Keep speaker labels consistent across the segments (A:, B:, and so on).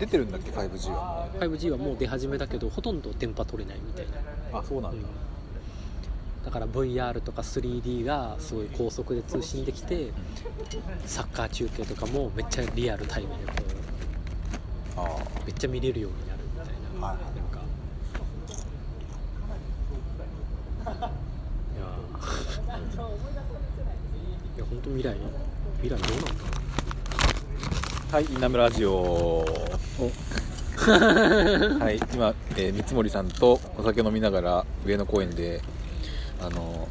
A: 出て
B: るんだっけ 5G は
A: ？5G はもう出始めだけどほとんど電波取れないみたいな、
B: あそうなんだ、
A: うん。だから VR とか 3D がすごい高速で通信できてサッカー中継とかもめっちゃリアルタイムでこう
B: あ
A: めっちゃ見れるようになるみたいな、
B: はい
A: なんか。いやー。いや本当未来未来どうなんだ
B: はい稲村ラジオはい。今、えー三森さんとお酒飲みながら上野公園であの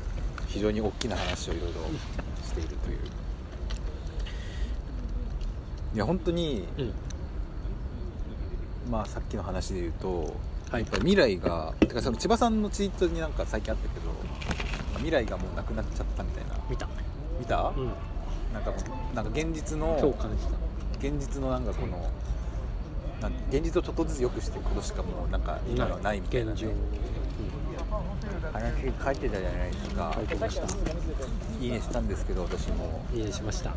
B: 非常に大きな話をいろいろしているという。いや本当に
A: う、うん、
B: まあさっきの話で言うと、
A: はい。
B: やっぱり未来がてかその千葉さんのツイートになんか最近あったけど未来がもうなくなっちゃったみたいな。
A: 見た、
B: 見た、
A: うん、
B: なんかなんか現実の現実のなんかこのなん現実をちょっとずつ良くしていくことしかもうなんか今のはないみたいな、ね話書いてたじゃないですか。
A: 書いてました。
B: いいねしたんですけど私も。
A: うん、いいねしました、
B: う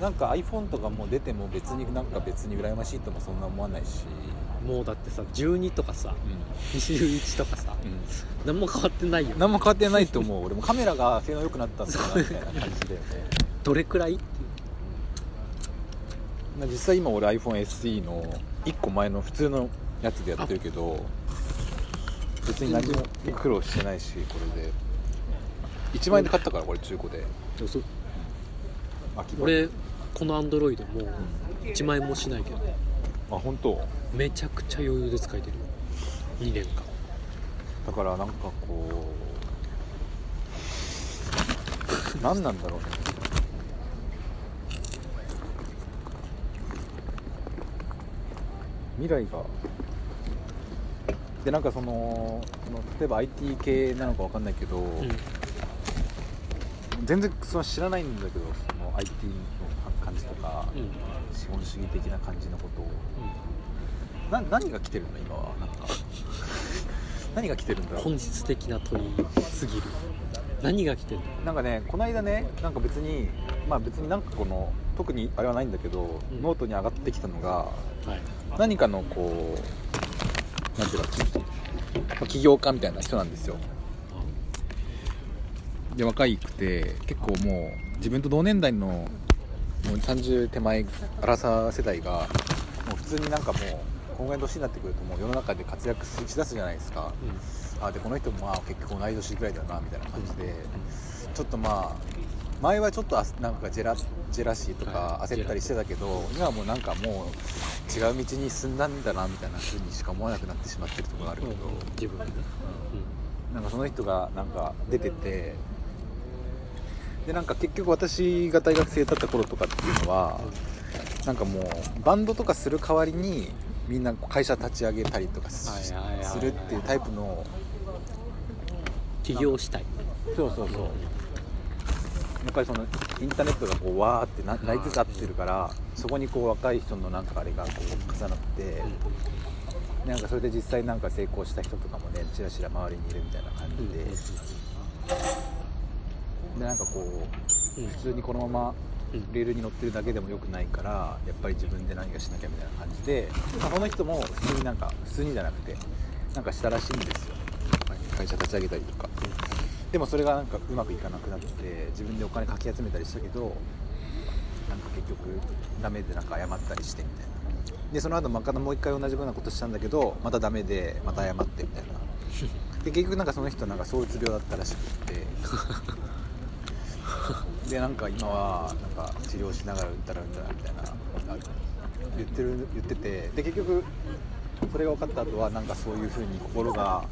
B: ん。なんか iPhone とかも出ても別になんか別に羨ましいともそんな思わないし、
A: もうだってさ12とかさ
B: う
A: 21とかさ
B: ん。
A: 何も変わってないよ
B: 何も変わってないと思う俺もカメラが性能良くなったんだなみたいな感じだよ。ね
A: どれくらいって
B: まあ実際今俺 iPhoneSE の1個前の普通のやつでやってるけど別に何も苦労してないしこれで。1万円で買ったからこれ中古で。
A: 俺このアンドロイドも1万円もしないけど。
B: あ本当？
A: めちゃくちゃ余裕で使えてる。よ2年間。
B: だからなんかこう何なんだろうね未来が。でなんかそのその例えば IT 系なのかわかんないけど、
A: うん
B: 全然その知らないんだけどその IT の感じとか、
A: うんうん
B: 資本主義的な感じのことを。な何が来てるの今はなんか。何が来てるんだろう。
A: 本質的な問いすぎる。何が来てるの？
B: なんかねこの間ねなんか別にまあ別になんかこの特にあれはないんだけど、
A: うん。
B: ノートに上がってきたのが
A: はい
B: 何かのこうなんていうかまあ起業家みたいな人なんですよ。で若いくて結構もう自分と同年代のもう30手前アラサー世代がもう普通になんかもうこのぐらいの年になってくるともう世の中で活躍しだすじゃないですか、あでこの人もまあ結局同い年ぐらいだよなみたいな感じで、ちょっとまあ前はちょっとあなんかジェラジェラシーとか
A: はい。
B: 焦ったりしてたけど、今はもうなんかもう違う道に進んだんだなみたいな風にしか思わなくなってしまってるところがあるけど、
A: 自分でね。
B: なんかその人がなんか出ててでなんか結局私が大学生だった頃とかっていうのはなんかもうバンドとかする代わりにみんな会社立ち上げたりとかするっていうタイプの
A: 起業したい。
B: そうそうそうやっぱりそのインターネットがこうわーってななりつつあってるからそこにこう若い人のなんかあれがこう重なってなんかそれで実際なんか成功した人とかもねちらちら周りにいるみたいな感じで、でなんかこう
A: うん。
B: 普通にこのまま
A: うん。
B: レールに乗ってるだけでも良くないからやっぱり自分で何かしなきゃみたいな感じで、まあ、この人も普通になんか普通にじゃなくてなんかしたらしいんですよ。会社立ち上げたりとかでもそれがなんかうまくいかなくなって自分でお金かき集めたりしたけどなんか結局ダメでなんか謝ったりしてみたいな。でその後またもう一回同じようなことしたんだけどまたダメでまた謝ってみたいな。で結局なんかその人なんか躁うつ病だったらしくって。でなんか今はなんか治療しながらうんたらうんたらみたいな言ってる言ってて。で結局それが分かった後はなんかそういう風に心が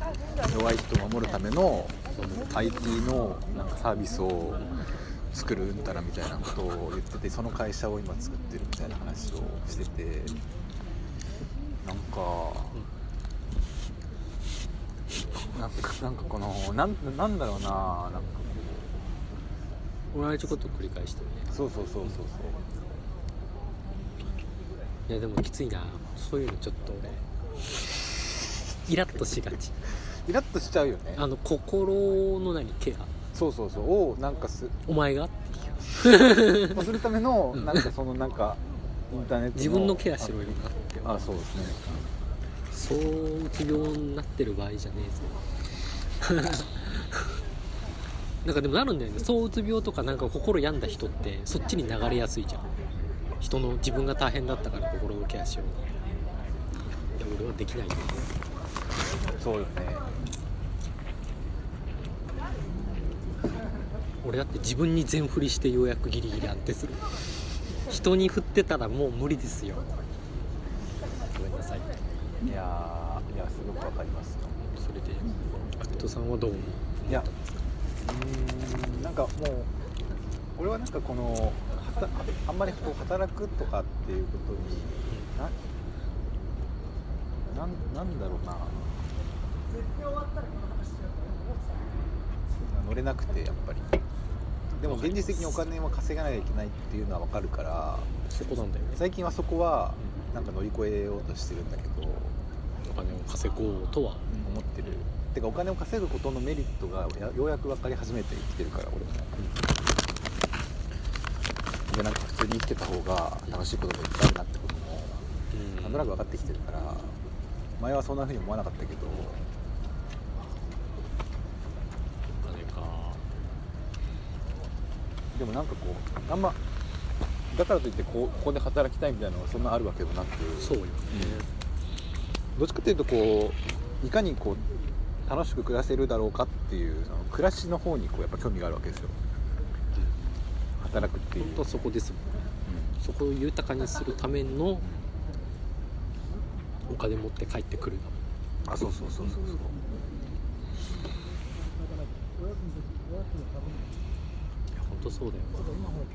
B: 弱い人を守るための IT のなんかサービスを作るうんたらみたいなことを言っててその会社を今作ってるみたいな話をしててなんかなんかなんかこのなんなんだろうななんかこ
A: 同じこと繰り返してるね。
B: うそうそうそうそう。
A: いやでもきついな。そういうのちょっと俺イラッとしがち。
B: イラッとしちゃうよね。
A: あの心の何ケア。
B: そうそうそう。をなんかす
A: お前がっていう。
B: するための
A: うん。
B: なんかそのなんかインターネット
A: 自分のケアしろよなって
B: ああそうですね。
A: そううつ病になってる場合じゃねえぞ なんかでもなるんだよね。そううつ病とかなんか心病んだ人ってそっちに流れやすいじゃん。人の自分が大変だったから心のケアしよういや俺はできないよ
B: そうよね
A: 俺だって自分に全振りしてようやくギリギリ安定す。る人に振ってたらもう無理ですよごめんなさい
B: いやーいやすごくわかります。
A: それでアクトさんはどう思う？
B: いやうーんなんかもう俺はなんかこのはたあんまりこう働くとかっていうことにななんなんだろうな。乗れなくてやっぱり。でも現実的にお金は稼がなきゃいけないっていうのは分かるから。
A: そこなんだよね。
B: 最近はそこはなんか乗り越えようとしてるんだけど。
A: お金を稼ごうとは。
B: 思ってる。てかお金を稼ぐことのメリットがやようやく分かり始めてきてるから俺も。でなんか普通に生きてた方が楽しいこともいっぱいあるなってことも
A: うん。
B: なんとなく分かってきてるから前はそんな風に思わなかったけど。
A: あれか。
B: でもなんかこうあんまだからといってこうここで働きたいみたいなのがそんなあるわけでもなく。
A: そうよね、
B: どっちかというとこういかにこう楽しく暮らせるだろうかっていうその暮らしの方にこうやっぱ興味があるわけですよ。働くっていう。
A: 本当はそこですもん
B: うん。
A: そこを豊かにするためのお金持って帰ってくるだ
B: あそうそうそうそうそう。
A: 本当そうだよ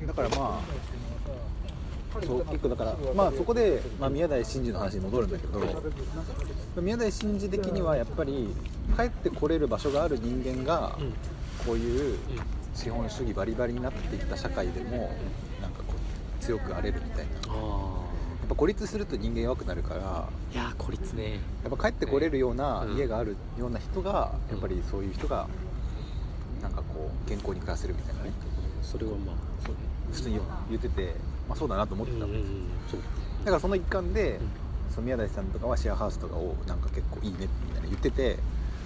B: だからまあそう結構だからまあそこで、まあ、宮台真司の話に戻るんだけど宮台真司的にはやっぱり帰ってこれる場所がある人間が
A: うん。
B: こういう
A: うん。
B: 資本主義バリバリになっていった社会でもなんかこう強くあれるみたいな孤立すると人間弱くなるから
A: あいやー孤立ね。
B: やっぱ帰ってこれるような
A: うん。
B: 家があるような人がやっぱりそういう人がなんかこう健康に暮らせるみたいなね。
A: それはまあそう
B: 普通に言ってて、まあ、そうだなと思ってたの
A: うんうんうん
B: だ。からその一環で、
A: うん。
B: その宮台さんとかはシェアハウスとかをなんか結構いいねみたいな言ってて、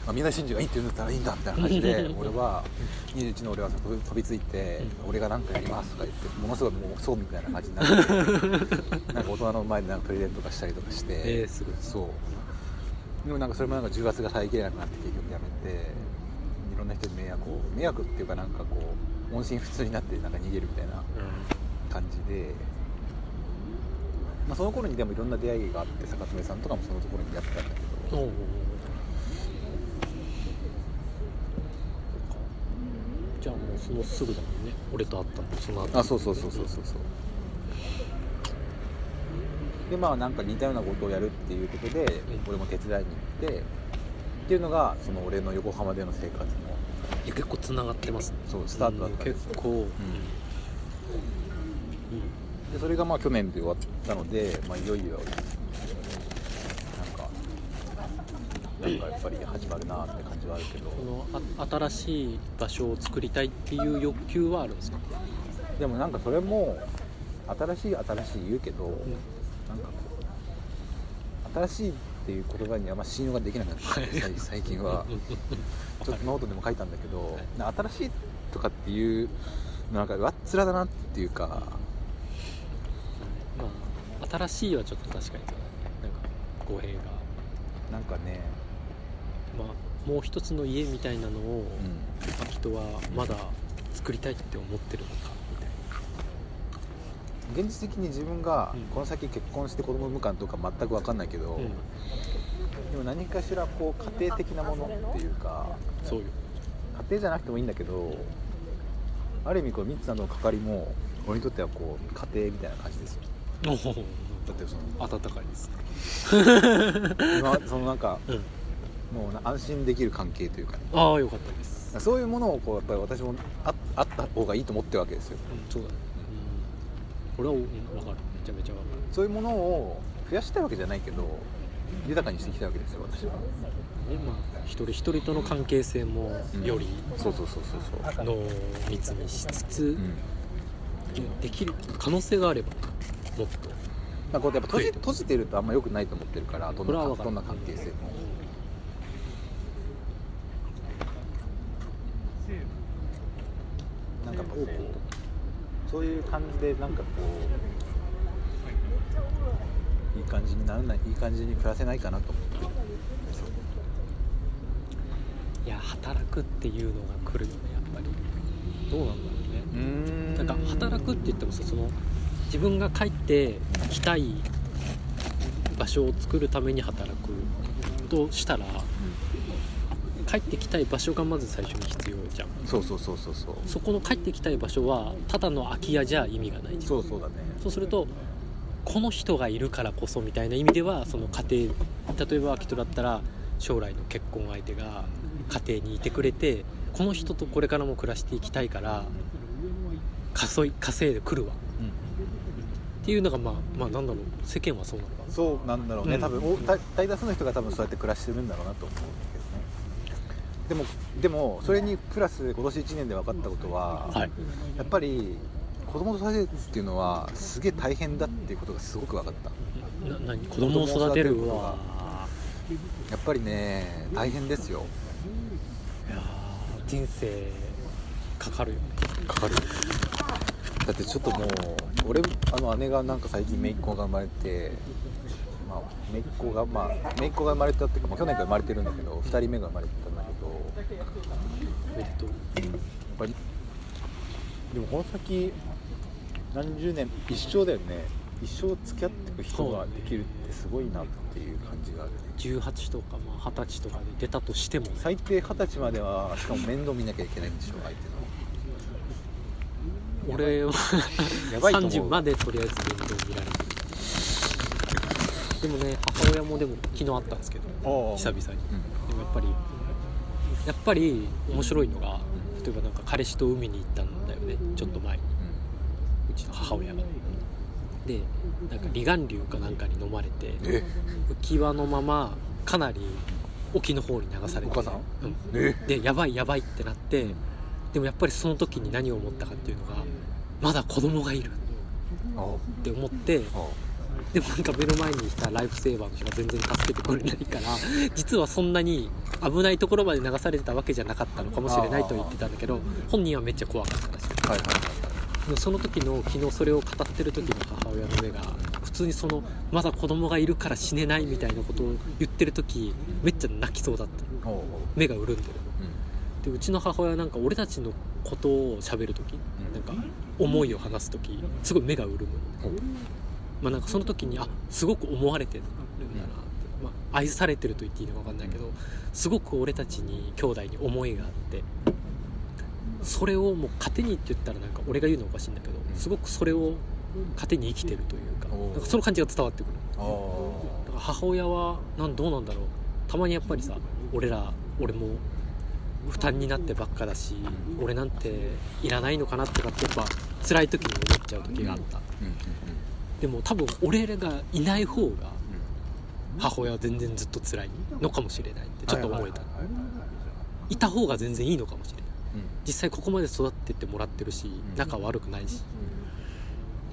B: あ、宮台真司がいいって言うんだったらいいんだみたいな感じで 俺は21の俺は飛び飛びついて、俺が何かやりますとか言ってものすごいもうそうみたいな感じになって なんか大人の前でなんかプレゼントとかしたりとかして、
A: えーすごい。
B: そう。でもなんかそれもなんか重圧が耐えきれなくなって結局やめていろんな人に迷惑を迷惑っていうかなんかこう音信不通になってなんか逃げるみたいな感じで、まあ、その頃にでもいろんな出会いがあって坂爪さんとかもそのところに出会ってたんだけど
A: うんおうおうおうじゃあもうそのすぐだもんね。俺と会ったのその後。
B: あそうそうそうそうそうそう。でまあなんか似たようなことをやるっていうことで、俺も手伝いに行ってっていうのがその俺の横浜での生活の。
A: いや結構つながってますね。
B: そうスタートだったんですよ。
A: 結構、うん。
B: でそれがまあ去年で終わったので、まあ、いよいよなんかなんかやっぱり始まるなって感じはあるけど。
A: このあ新しい場所を作りたいっていう欲求はあるんですか、
B: でもなんかそれも新しい新しい言うけど、なんかこう新しいっていう言葉にあんま信用ができなくなって最最近は。ちょっとノートでも書いたんだけど、な新しいとかっていうなんか上っ面だなっていうか。
A: まあ新しいはちょっと確かにそうだね。なんか語弊が。
B: なんかね、
A: まあもう一つの家みたいなのを、
B: うん、
A: 人はまだ作りたいって思ってるのかみたい
B: 現実的に自分が
A: うん。
B: この先結婚して子供産むか全く分かんないけど、
A: な、うん、
B: でも何かしらこう家庭的なものっていうか
A: そうよ。
B: 家庭じゃなくてもいいんだけどある意味こうミッツさんの関わりも俺にとってはこう家庭みたいな感じですよ。だってその
A: 温かいです
B: 今そのなんか
A: うん
B: もうな安心できる関係というかね。
A: ああよかったです、
B: そういうものをこうやっぱり私もああった方がいいと思ってるわけですよ。
A: うん、そうだね、うん、これは、うん、分かる。めちゃめちゃ分か
B: そういうものを増やしたいわけじゃないけど豊かにしてきたわけですよ私は、
A: るねまあ一人一人との関係性も
B: うん。
A: より
B: そうそうそうそうそう。
A: 濃密にしつつ、
B: うん。
A: できる可能性があればねもっと。
B: まあ、こうやっぱ閉じ閉じてるとあんま良くないと思ってるからどんなどんな関係性もなんかこうそういう感じでなんかこういい感じにならないいい感じに暮らせないかなと。思って
A: いや働くっていうのが来るよねやっぱりどうなんだろうね。
B: うん。
A: なんか働くって言ってもさその自分が帰ってきたい場所を作るために働くとしたら帰ってきたい場所がまず最初に必要じゃん。
B: そうそうそうそうそう。
A: そこの帰ってきたい場所はただの空き家じゃ意味がないじゃん。
B: そうそうだね。
A: そうするとこの人がいるからこそみたいな意味ではその家庭例えば秋人だったら将来の結婚相手が家庭にいてくれてこの人とこれからも暮らしていきたいから稼い稼いでくるわ。っていうのがまあまあなんだろう。世間はそうなのかな。
B: そうなんだろうね、
A: うん。
B: 多分お大大多数の人が多分そうやって暮らしてるんだろうなと思うでもでもそれにプラス今年1年で分かったことは、
A: はい。
B: やっぱり子供と育てるっていうのはすげえ大変だっていうことがすごく分かった。
A: 子供を育てる？わ
B: やっぱりね大変ですよ。
A: いやー人生かかるよね。
B: かかる。だってちょっともう俺あの姉がなんか最近姪っ子が生まれてまあ姪っ子がまあ姪っ子が生まれたっていうか、まあ、去年から生まれてるんだけど2人目が生まれてた
A: えっと
B: やっぱりでもこの先何十年一生だよね。一生付き合っていく人ができるってすごいなっていう感じがある。
A: 18とかまあ20歳とかで出たとしてもね。
B: 最低二十歳まではしかも面倒見なきゃいけないんでしょ相手の。
A: 俺は
B: やばいと思う
A: 30までとりあえず面倒見られる。でもね母親もでも昨日会ったんですけど久々に。
B: うん。
A: でもやっぱりやっぱり面白いのが例えばなんか彼氏と海に行ったんだよね。ちょっと前に。うちの母親が。でなんか離岸流かなんかに飲まれて
B: え？
A: 浮き輪のままかなり沖の方に流されて。
B: お母さん？
A: うん。
B: え？
A: でやばいやばいってなってでもやっぱりその時に何を思ったかっていうのがまだ子供がいる
B: あ
A: って思って
B: あ
A: でもなんか目の前にいたライフセーバーの人が全然助けてくれないから実はそんなに危ないところまで流されてたわけじゃなかったのかもしれないと言ってたんだけど本人はめっちゃ怖かったらし
B: いはいはい。
A: その時の昨日それを語ってる時の母親の目が普通にそのまだ子供がいるから死ねないみたいなことを言ってる時めっちゃ泣きそうだった。目が潤んでる。
B: うん。
A: でうちの母親なんか俺たちのことを喋る時なんか思いを話す時すごい目が潤む。
B: おう
A: まあなんかその時にあすごく思われてるんだなって、まあ、愛されてると言っていいのか分かんないけどすごく俺たちに兄弟に思いがあってそれをもう糧にって言ったらなんか俺が言うのおかしいんだけどすごくそれを糧に生きてるというかなんかその感じが伝わってくる。
B: あ
A: だから母親はなんどうなんだろう。たまにやっぱりさ俺ら俺も負担になってばっかだし俺なんていらないのかなとかってやっぱ辛い時に思っちゃう時があった、
B: うん。うん
A: でも多分俺らがいない方が母親は全然ずっと辛いのかもしれないってちょっと思えた、
B: はい
A: た方が全然いいのかもしれない。
B: うん。
A: 実際ここまで育ってってもらってるし仲悪くないし。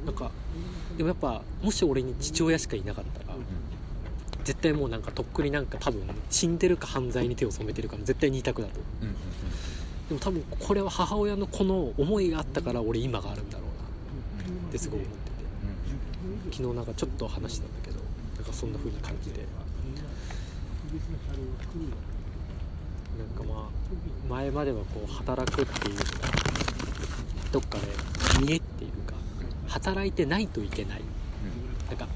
A: なんかでもやっぱもし俺に父親しかいなかったら絶対もうなんかとっくになんか多分死んでるか犯罪に手を染めてるかの絶対に二択だと
B: う
A: でも多分これは母親のこの思いがあったから俺今があるんだろうな。ってすごい思ってて昨日なんかちょっと話したんだけどなんかそんな風に感じて。なんかまあ前まではこう働くっていうのがどっかで見えっていうか働いてないといけない。なんか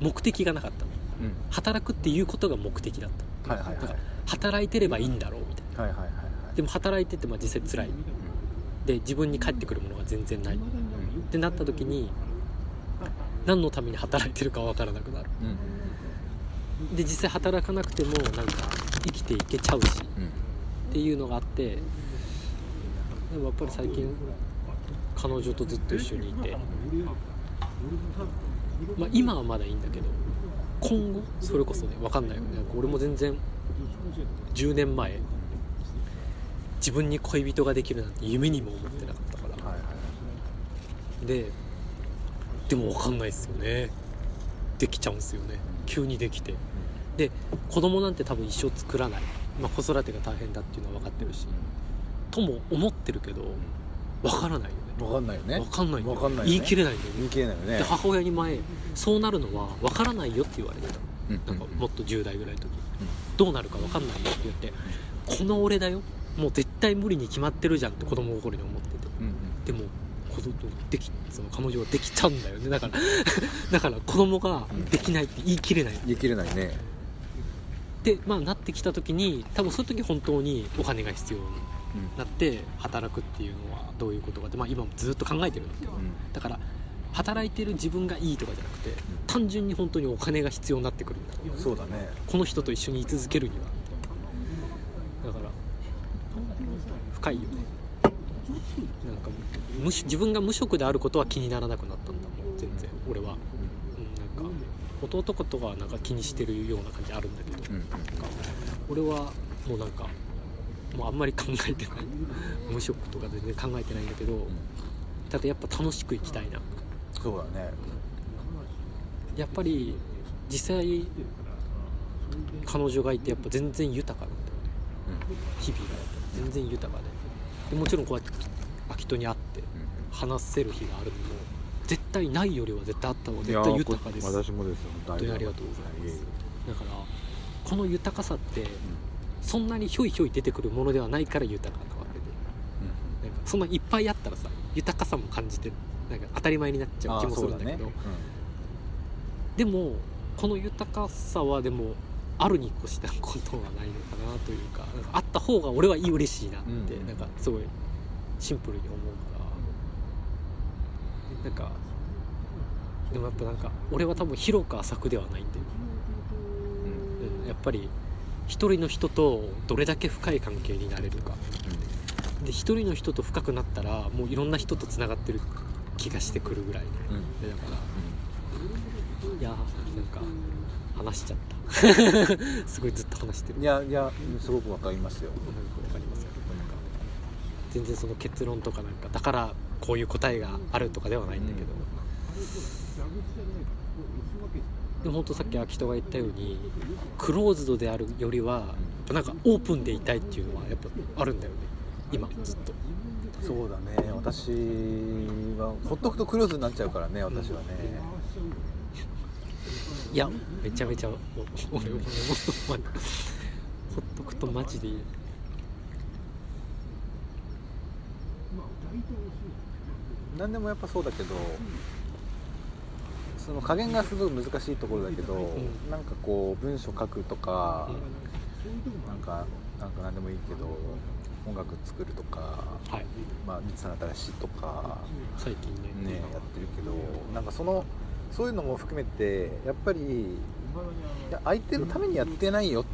A: 目的がなかったの。
B: うん。うん
A: 働くっていうことが目的だった。
B: はいはいはい。
A: なんか働いてればいいんだろうみたいな。
B: はいはいはいはい。
A: でも働いててまあ実際辛い。で自分に返ってくるものが全然ない。ってなった時に何のために働いてるか分からなくなる。
B: うん。うん
A: で実際働かなくてもなんか生きていけちゃうし。
B: うん。
A: っていうのがあって。でもやっぱり最近彼女とずっと一緒にいて、まあ、今はまだいいんだけど今後それこそね分かんないよね。俺も全然10年前自分に恋人ができるなんて夢にも思ってなかったから。
B: はいはい。
A: でででも分かんないですよね。できちゃうんですよね。急にできて。で子供なんて多分一生作らない、まあ、子育てが大変だっていうのは分かってるし。とも思ってるけど分からないよね。
B: 分かんないよね。
A: 分かんない
B: かんないよね。
A: 言い切れないんだよね。
B: 言い切れないよね。
A: で母親に前そうなるのは分からないよって言われてた。
B: うん。
A: なんかもっと10代ぐらいの時。どうなるか分かんないよって言ってこの俺だよ。もう絶対無理に決まってるじゃんって子供心に思ってて。
B: うんうん。
A: でも子供できその彼女はできちゃうんだよね。だから だから子供ができないって言い切れない。
B: 言い切れないね。
A: でまあなってきた時に多分そういう時本当にお金が必要になって働くっていうのはどういうことかって、まあ、今もずっと考えてるんだけどだから働いてる自分がいいとかじゃなくて単純に本当にお金が必要になってくるんだ。よ
B: うんそうだね。
A: この人と一緒に居続けるには。だから深いよ自分が無職であることは気にならなくなったんだもん。全然俺は、うん、なんか弟とかはなんか気にしてるような感じあるんだけど、
B: うん
A: なん。か俺はもうなんかもうあんまり考えてない。無職とか全然考えてないんだけど。ただやっぱ楽しく生きたいな。
B: そうだね。
A: やっぱり実際彼女がいてやっぱ全然豊かなんだよね日々が全然豊かで。でもちろんこうやって秋人に会って話せる日があるのも絶対ないよりは絶対あった方が絶対豊かです。だ
B: 私もですよ。
A: 本当にありがとうございます。からこの豊かさってそんなにひょいひょい出てくるものではないから豊かなわけで。なんかそんないっぱいあったらさ豊かさも感じてなんか当たり前になっちゃう気もするんだけど。でもこの豊かさはでもあるに越したことはないのかなというかあった方が俺はいい嬉しいなって、
B: うん。
A: なんかすごいシンプルに思うから。なんかでもやっぱなんか俺は多分広く浅くではないんだよ、う。ん、やっぱり一人の人とどれだけ深い関係になれるか。で一人の人と深くなったらもういろんな人とつながってる気がしてくるぐらい。
B: うん。
A: だからいやーなんか話しちゃった。すごいずっと話してる。
B: いやいやすごくわかりますよ。
A: なんかわかりますよなんか全然その結論とかなんかだからこういう答えがあるとかではないんだけど、でも本当さっき秋人が言ったようにクローズドであるよりはなんかオープンでいたいっていうのはやっぱあるんだよね。今ずっと。
B: そうだね。私はほっとくとクローズになっちゃうからね私はね。
A: いやめちゃめちゃ俺も ほっとくとマジでいい
B: 何でもやっぱそうだけどその加減がすごい難しいところだけど、
A: ん。
B: なんかこう文章書くとか、
A: う
B: なんかなんか何でもいいけど音楽作るとか、
A: はい。
B: まあ三つさん新しいとか
A: 最近ね。
B: ねやってるけどなんかそのそういうのも含めてやっぱり相手のためにやってないよ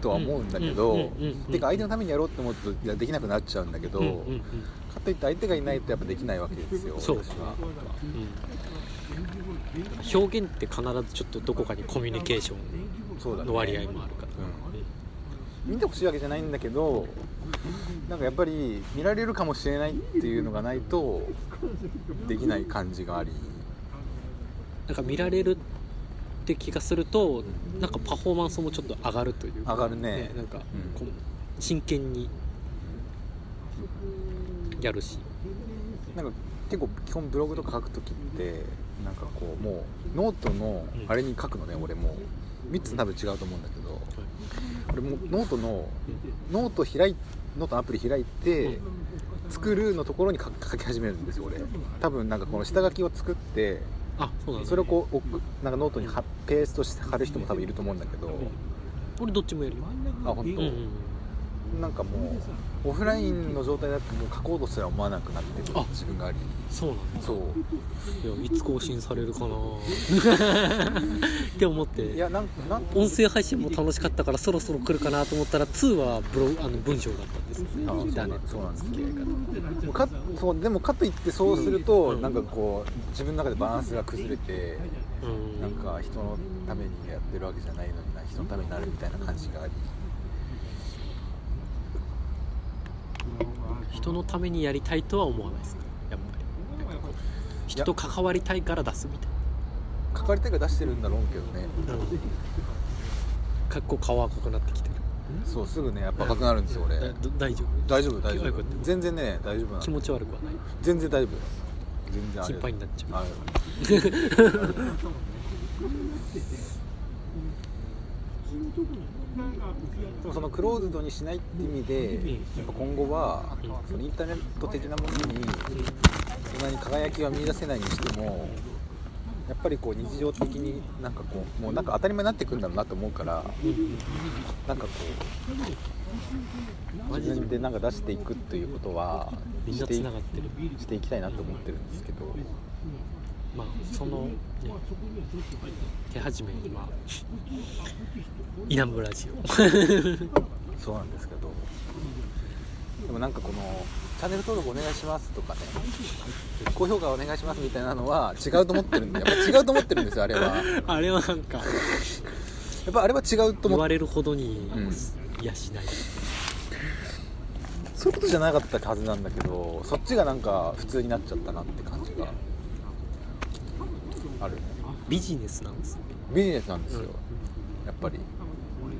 B: とは思うんだけど、てか相手のためにやろうって思うとできなくなっちゃうんだけど、
A: うんうんうん
B: かといって相手がいないとやっぱできないわけですよ
A: そう。うん、表現って必ずちょっとどこかにコミュニケーションの割合もあるから、
B: 見てほしいわけじゃないんだけどなんかやっぱり見られるかもしれないっていうのがないとできない感じがあり。
A: なんか見られるって気がするとなんかパフォーマンスもちょっと上がるというか。
B: 上がるね。
A: なんか
B: うん。
A: 真剣にやるし。
B: なんか結構基本ブログとか書く時ってなんかこうもうノートのあれに書くのね、俺も3つ多分違うと思うんだけど。俺もうノートのノート開いノートのアプリ開いて作るのところに書書き始めるんですよ俺。多分なんかこの下書きを作って
A: あそうなんだ。
B: それをこう置くなんかノートに貼ペーストして貼る人も多分いると思うんだけど。
A: 俺どっちもやるよ。
B: あ本当、
A: うんうん。
B: なんかもうオフラインの状態だともう書こうとすら思わなくなってる
A: あ
B: 自分があり。
A: そうなんだ。
B: そう。
A: いやいつ更新されるかな。って思って。
B: いやなんなん
A: 音声配信も楽しかったからそろそろ来るかなと思ったら2はブロあの文章だったんですね
B: あそう
A: だ。ね
B: そうなんです。もうかそうでもかといってそうすると、
A: うん。
B: なんかこう自分の中でバランスが崩れて、
A: うん。
B: なんか人のためにやってるわけじゃないのにな人のためになるみたいな感じがあり
A: 人のためにやりたいとは思わないですねやっぱりなんかこう一人と関わりたいから出すみたい
B: 関わりたいから出してるんだろうけどね。
A: かっこ顔赤くなってきてる。
B: そうすぐねやっぱ赤くなるんですよ俺。
A: 大丈夫？
B: 大丈夫大丈夫。全然ね大丈夫なの
A: 気持ち悪くはない？
B: 全然大丈夫。全然あれ。
A: 心配になっちゃう。
B: あ そのクローズドにしないって意味で
A: ん
B: やっぱ今後はそのインターネット的なものにそんなに輝きは見出せないにしてもやっぱりこう日常的になんかこうもうなんか当たり前になってくんだろうなと思うからなんかこう自分でなんか出していくということはしてしていきたいなと思ってるんですけど。
A: まあその、ね、手始めにまあイナムラジオ。
B: そうなんですけど。でもなんかこのチャンネル登録お願いしますとかね。高評価お願いしますみたいなのは違うと思ってるんで。やっぱ違うと思ってるんですよあれは。や
A: あれはなんか。
B: っぱあれは違うと思って。
A: 言われるほどに
B: うん
A: いやしない、
B: そういうことじゃなかったはずなんだけどそっちがなんか普通になっちゃったなって感じがある。
A: ビジネスなんですよ。
B: ビジネスなんですよ、
A: うん。
B: やっぱり。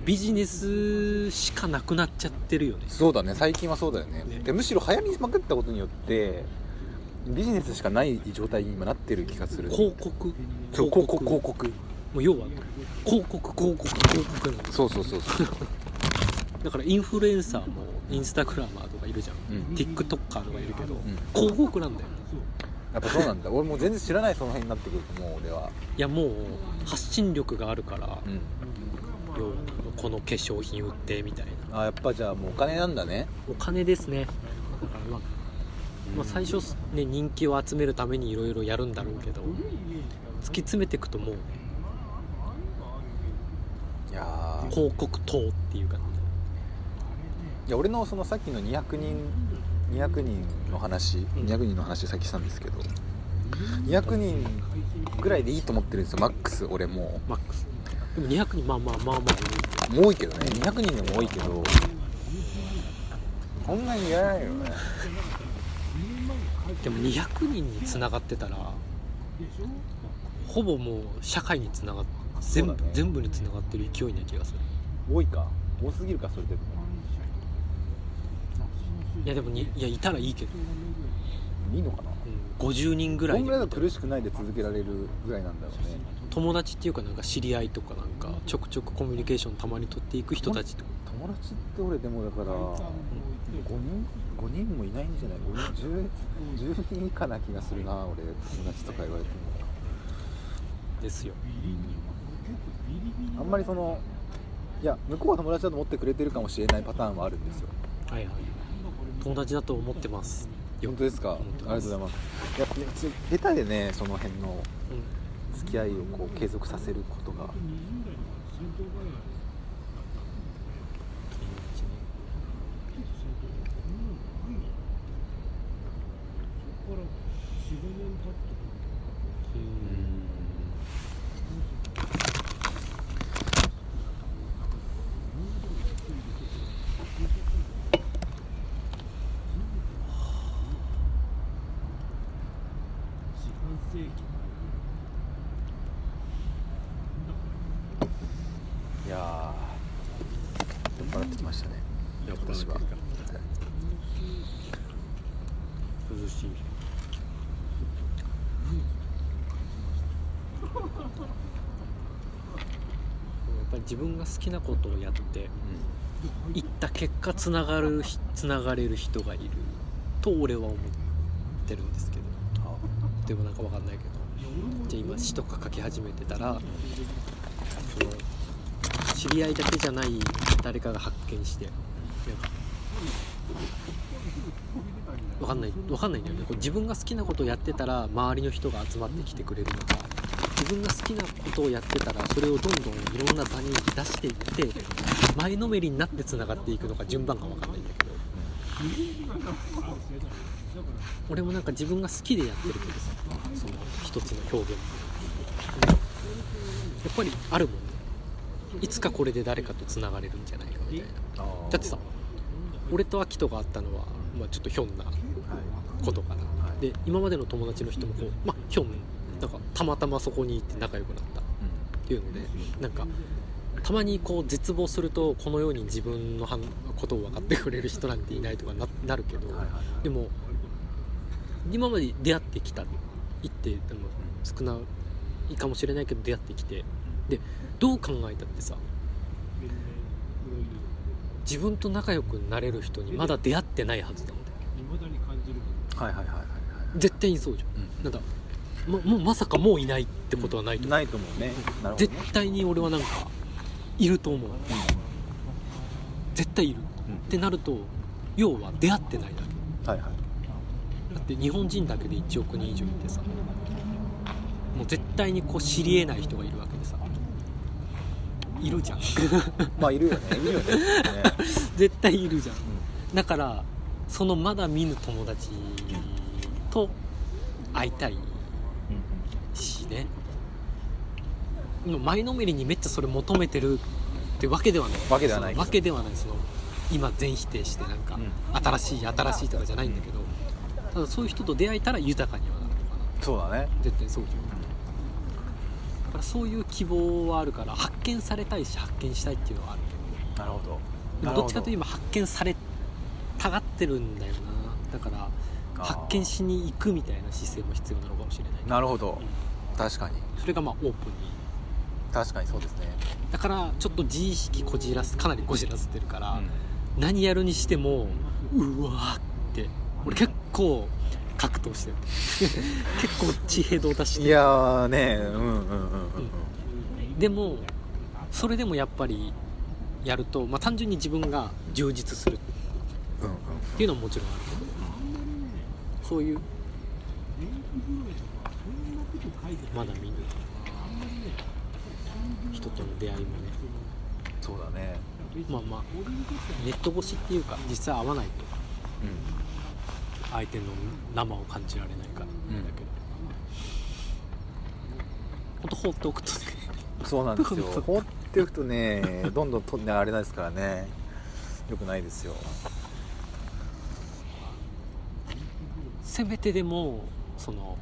A: ビジネスしかなくなっちゃってるよね。
B: そうだね。最近はそうだよね。
A: ね。
B: でむしろ流行りまくったことによってビジネスしかない状態に今なってる気がする。
A: 広告。
B: 広告。広告。
A: もう要は広告広告広告なん
B: そうそうそうそう。
A: だからインフルエンサーもインスタグラマーとかいるじゃん、
B: うん。
A: TikToker とかいるけど、
B: ん。
A: 広告なんだよ
B: やっぱそうなんだ。俺もう全然知らないその辺になってくるともう俺は。い
A: やもう発信力があるから、
B: うん。
A: この化粧品売ってみたいな。
B: あやっぱじゃあもうお金なんだね。
A: お金ですね。だからまあ、まあ、最初ね人気を集めるためにいろいろやるんだろうけど突き詰めていくともう
B: いやー。
A: 広告塔っていうか
B: いや俺のそのさっきの200人200人の話、
A: ん。
B: 200人の話さっきしたんですけど200人ぐらいでいいと思ってるんですよマックス俺も。
A: マックス。でも200人まあまあまあまあ
B: 多いけどね。200人でも多いけどこんなにいらないよね。
A: でも200人につながってたらほぼもう社会につながって全部,、全部につながってる勢いな気がする。
B: 多いか。多すぎるかそれでも
A: いやでもにいやいたらいいけど、
B: いいのかな？
A: うん、50人ぐらい。
B: どんぐらいだ
A: で
B: と苦しくないで続けられるぐらいなんだろうね。
A: 友達っていうかなんか知り合いとかなんかちょくちょくコミュニケーションたまに取っていく人たちとか。
B: 友達って俺でもだから5人5人もいないんじゃない ?5 人 10, 10人以下な気がするな俺友達とか言われても。
A: ですよ。
B: あんまりそのいや向こうは友達だと思ってくれてるかもしれないパターンはあるんですよ。
A: はいはい友達だと思ってます。よ
B: 本当ですか？ありがとうございます。いやいやつ下手でねその辺の
A: うん。
B: 付き合いをこう継続させることがいやー酔っ払ってきましたね
A: 酔っ払ってきた
B: 私は、はい
A: 涼しいやっぱり自分が好きなことをやっていった結果つながるひつながれる人がいる。と俺は思ってるんですけど。
B: あ。
A: でもなんかわかんないけど。じゃあ今詩とか書き始めてたらその知り合いだけじゃない誰かが発見してなんかわかんないわかんないんだよね。こう自分が好きなことをやってたら周りの人が集まってきてくれるのか自分が好きなことをやってたらそれをどんどんいろんな場に出していって前のめりになってつながっていくのか順番がわかんないんだけど。俺もなんか自分が好きでやってるけどさその一つの表現。やっぱりあるもんね。いつかこれで誰かとつながれるんじゃないかみたいな。だってさ俺とアキトがあったのは、まあ、ちょっとひょんなことかな。で今までの友達の人もこうまあ表面なんたまたまそこに行って仲良くなった。っていうのでなんかたまにこう絶望するとこのように自分のはんことを分かってくれる人なんていないとかななるけど、
B: はいはい
A: でも今まで出会ってきた行ってでも少ないかもしれないけど出会ってきてでどう考えたってさ自分と仲良くなれる人にまだ出会ってないはずなんだよ。
B: はいはいはいはいはい。
A: 絶対にそうじゃん。
B: うん。
A: なんかももうまさかもういないってことはないと。思う、
B: ないと思うね。なるほど
A: 絶
B: ね
A: 対に俺はなんかいると思う。絶対いる。
B: うん。
A: ってなると要は出会ってないだけ。
B: はいはい。
A: だって日本人だけで1億人以上いてさもう絶対にこう知り得ない人がいるわけでさいるじゃん。
B: まあいるよね。いるよねね。
A: 絶対いるじゃん。だからそのまだ見ぬ友達と会いたいしね。今前のめりにめっちゃそれ求めてるってわけではない。
B: わけではない。
A: わけではない。その今全否定してなんか、
B: うん。
A: 新しい新しいとかじゃないんだけどただそういう人と出会えたら豊かにはなるのかな。
B: そうだね。
A: 絶対そうじゃん。だからそういう希望はあるから発見されたいし発見したいっていうのはある。
B: なるほど。
A: でもどっちかというと今発見されたがってるんだよな。だから発見しに行くみたいな姿勢も必要なのかもしれない。
B: なるほど。確かに。
A: それがまあオープンに。
B: 確かにそうですね。
A: だからちょっと自意識こじらすかなりこじらせてるから、何やるにしてもうわーって。俺結構格闘してる。結構血ヘド出してる。
B: いやーねうんうんうんうん
A: でもそれでもやっぱりやると、まあ、単純に自分が充実する。っ
B: うんうん。
A: ていうのももちろんある。けどそういう。まだ見ぬ人との出会いもね。
B: そうだね。
A: まあまあネット越しっていうか実際会わないと。相手の生を感じられないからだけど、ほんと放っておくとね。
B: そうなんですよ。放っておくとねどんどんとねあれなんですからね。よくないですよ
A: せめてでもその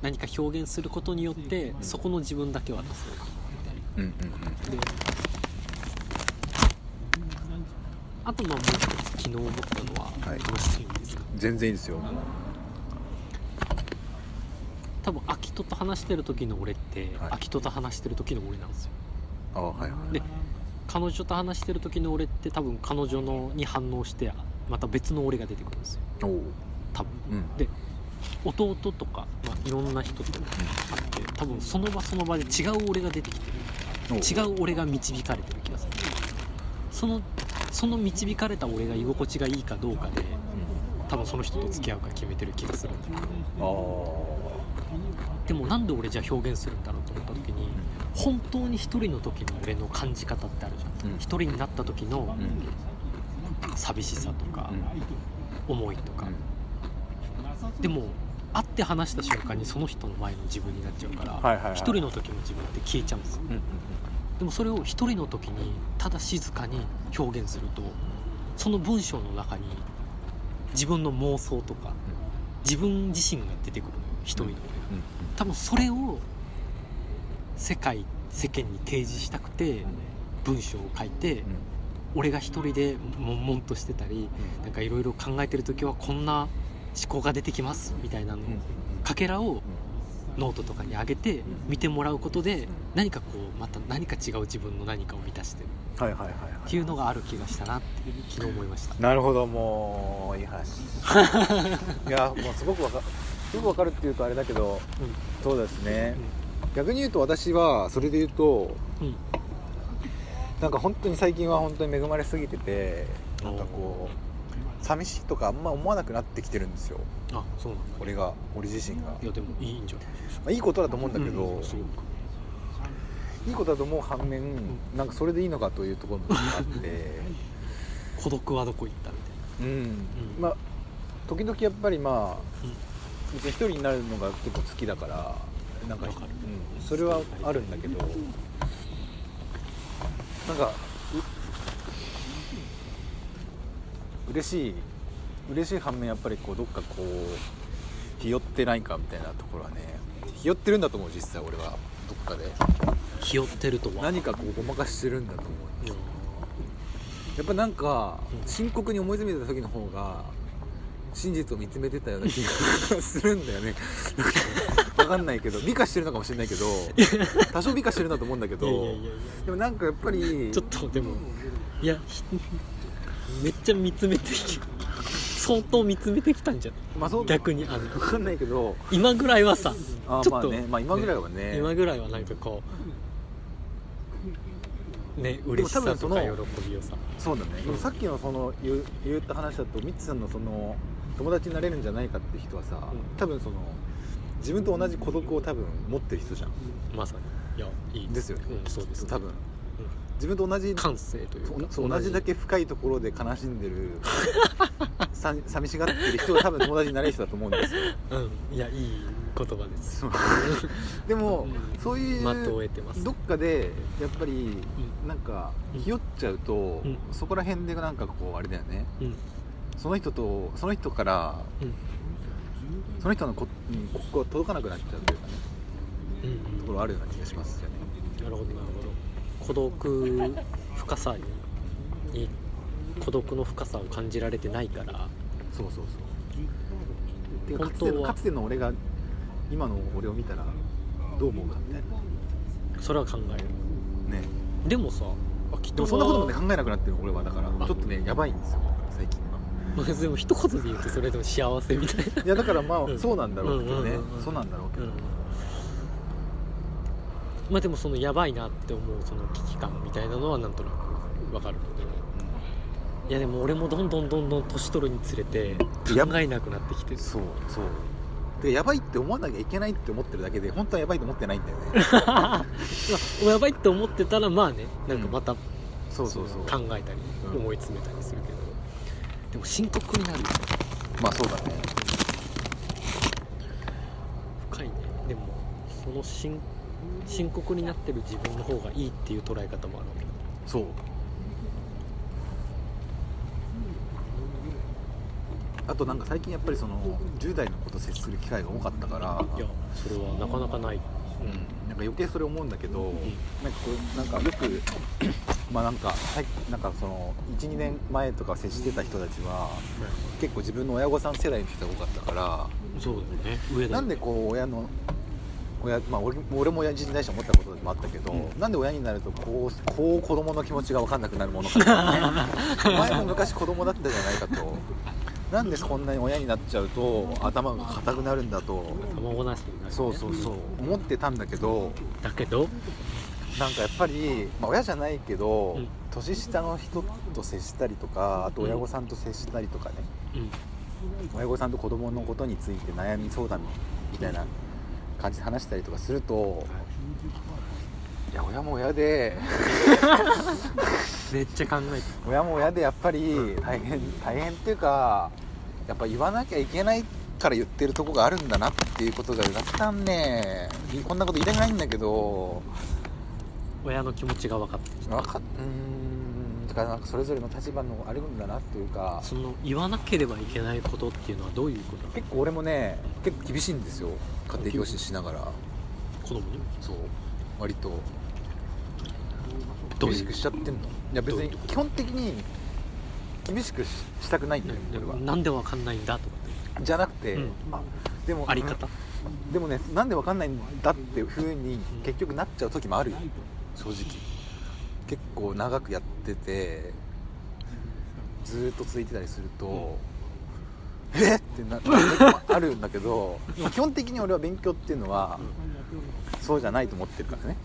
A: 何か表現することによってそこの自分だけは出そう
B: うんうん。
A: であとまあもう一つ昨日思ったのは
B: はい。
A: 話していいんですか、
B: 全然いいですよ。
A: 多分秋人と話してる時の俺って、
B: はい。
A: 秋人と話してる時の俺なんですよ。
B: あはいはい
A: で彼女と話してる時の俺って多分彼女のに反応してまた別の俺が出てくるんですよ多分。
B: うん。
A: で弟とか、まあ、いろんな人と会って多分その場その場で違う俺が出てきてる違う俺が導かれてる気がする。そのその導かれた俺が居心地がいいかどうかで多分その人と付き合うか決めてる気がするんだけど。
B: あ
A: でもなんで俺じゃあ表現するんだろうと思った時に本当に一人の時の俺の感じ方ってあるじゃん。
B: うん。
A: 一人になった時の
B: うん。
A: 寂しさとか
B: うん。
A: 思いとかでも会って話した瞬間にその人の前の自分になっちゃうから
B: はいはいはい。
A: 一人の時の自分って消えちゃうんですよ。
B: うんうん
A: でもそれを一人の時にただ静かに表現するとその文章の中に自分の妄想とか自分自身が出てくるのよ一人の俺が
B: うん
A: 多分それを世界世間に提示したくて文章を書いて俺が一人で悶々としてたりなんかいろいろ考えてる時はこんな思考が出てきますみたいなの。かけらをノートとかに上げて見てもらうことで何かこうまた何か違う自分の何かを満たしてる。
B: はいはいはいはい
A: っていうのがある気がしたなって昨日思いました。
B: なるほどもういい話。いやもうすごくわかすごくわかるっていうとあれだけどそうですね。逆に言うと私はそれで言うと
A: うん、うん
B: なんか本当に最近は本当に恵まれすぎててなんかこう寂しいとかあんま思わなくなってきてるんですよ。
A: あそうなんだ
B: 俺が俺自身が、ま
A: いやでもいいんじゃない？ですか
B: あ、いいことだと思うんだけど、
A: うんすごく
B: いいことだと思う反面なんかそれでいいのかというところもあって。
A: 孤独はどこ行ったみ
B: うん、
A: ん。
B: まあ時々やっぱりまあ
A: うん。
B: 別に一人になるのが結構好きだからなんかうん、それはあるんだけど。なんかう嬉しい嬉しい反面やっぱりこうどっかこうひよってないかみたいなところはねひよってるんだと思う実際俺は。どっかで。
A: ひよってるとは。
B: 何かこうごまかしてるんだと思う。
A: うん
B: やっぱなんか
A: うん。
B: 深刻に思い詰めてた時の方が真実を見つめてたような気が するんだよね。分かんないけど美化してるのかもしれないけど多少美化してるんだと思うんだけど。でもなんかやっぱり
A: ちょっとでも。いやひめっちゃ見つめてき相当見つめてきたんじゃない？
B: まあそう
A: 逆にあの。
B: 分かんないけど。
A: 今ぐらいはさ
B: あ
A: ちょっと。
B: まあねまあ今ぐらいはね。
A: 今ぐらいはなんかこうね嬉しさとか喜びをさ。
B: そうだね、
A: うん。
B: さっきのその言う言った話だとミッツさんのその友達になれるんじゃないかって人はさ、
A: ん。
B: 多分その自分と同じ孤独を多分持ってる人じゃん。
A: まさに。いやいい。
B: ですよね。
A: うん、そうです
B: 多分自分と同じ
A: 感性というか
B: 同じ。だけ深いところで悲しんでる さ寂しがってる人が多分友達になれる人だと思うんですよ。
A: うん。いやいい言葉です。
B: でも、
A: うん。
B: そういうどっかでやっぱりなんか
A: うん。
B: ひよっちゃうと、
A: うん。
B: そこら辺でなんかこうあれだよね。
A: うん。
B: その人とその人から
A: うん。
B: その人のこ、うん、ここが届かなくなっちゃうというかね。
A: うん。
B: ところあるような気がしますよね。
A: なるほどなるほど孤独深さにに孤独の深さを感じられてないから。
B: そうそうそう。てかかつかつての俺が今の俺を見たらどう思うかみたい
A: それは考える。
B: なね。
A: でもさ秋
B: でも
A: 田
B: そんなこともね考えなくなってる俺は。だから
A: あ。
B: ちょっとねやばいんですよ最近は。
A: まあでも一言で言うとそれでも幸せみたいな。い
B: やだからまあ、
A: うん。
B: そうなんだろうけどね、
A: うんうんうんうん
B: そうなんだろうけど、
A: うんまあでもそのやばいなって思うその危機感みたいなのはなんとなくわかるけど。いやでも俺もどんどんどんどん年取るにつれて
B: や
A: 考えなくなってきてる。
B: そうそう。でやばいって思わなきゃいけないって思ってるだけで本当はやばいと思ってないんだよね。
A: まあやばいって思ってたらまあねなんかまた
B: そうそうそう。
A: 考えたり
B: うん
A: 思い詰めたりするけど、でも深刻になる
B: まあそうだね。
A: 深いね。でもその深深刻になってる自分の方がいいっていう捉え方もあるわけ。だ
B: そう。あとなんか最近やっぱりその10代の子と接する機会が多かったから。
A: いやそれはなかなかない。
B: うん、なんか余計それ思うんだけど、なんかこうなんかよく まあなんかはいなんかその12年前とか接してた人たちは結構自分の親御さん世代の人が多かったから。
A: そうだよね。上だよ
B: なんでこう親の親まあ俺俺も親父に対して思ったこともあったけど、
A: うん。
B: なんで親になるとこうこう子供の気持ちが分かんなくなるものかなね、お前も昔子供だったじゃないかと。なんでこんなに親になっちゃうと頭が硬くなるんだと。
A: 卵なしになる、ね、
B: そうそうそう。思ってたんだけど。
A: だけど？
B: なんかやっぱり、まあ、親じゃないけど、
A: うん。
B: 年下の人と接したりとかあと親御さんと接したりとかね、
A: うん。
B: 親御さんと子供のことについて悩み相談みたいな感じで話したりとかするとい。や親も親で
A: めっちゃ考えて
B: 親も親でやっぱり大変大変っていうかやっぱ言わなきゃいけないから言ってるとこがあるんだなっていうことがだんだん。ねこんなこと言いたくないんだけど
A: 親の気持ちが分かってきた。
B: わかっうーんだからなんかそれぞれの立場のあるんだなっていうか
A: その言わなければいけないことっていうのはどういうことなの？
B: 結構俺もね結構厳しいんですよ家庭教師しながら。
A: 子供に？
B: そう。割と。厳しくしちゃってんの。いや別に基本的に厳しくししたくないんだよ
A: で
B: 俺は。
A: なんでわかんないんだとかって
B: じゃなくて、
A: うん。
B: あでも
A: あり方？
B: でもねなんでわかんないんだっていう風に結局なっちゃう時もあるよ。正直結構長くやっててずーっと続いてたりすると、えっってななる時もあるんだけどでも基本的に俺は勉強っていうのはそうじゃないと思ってるからね。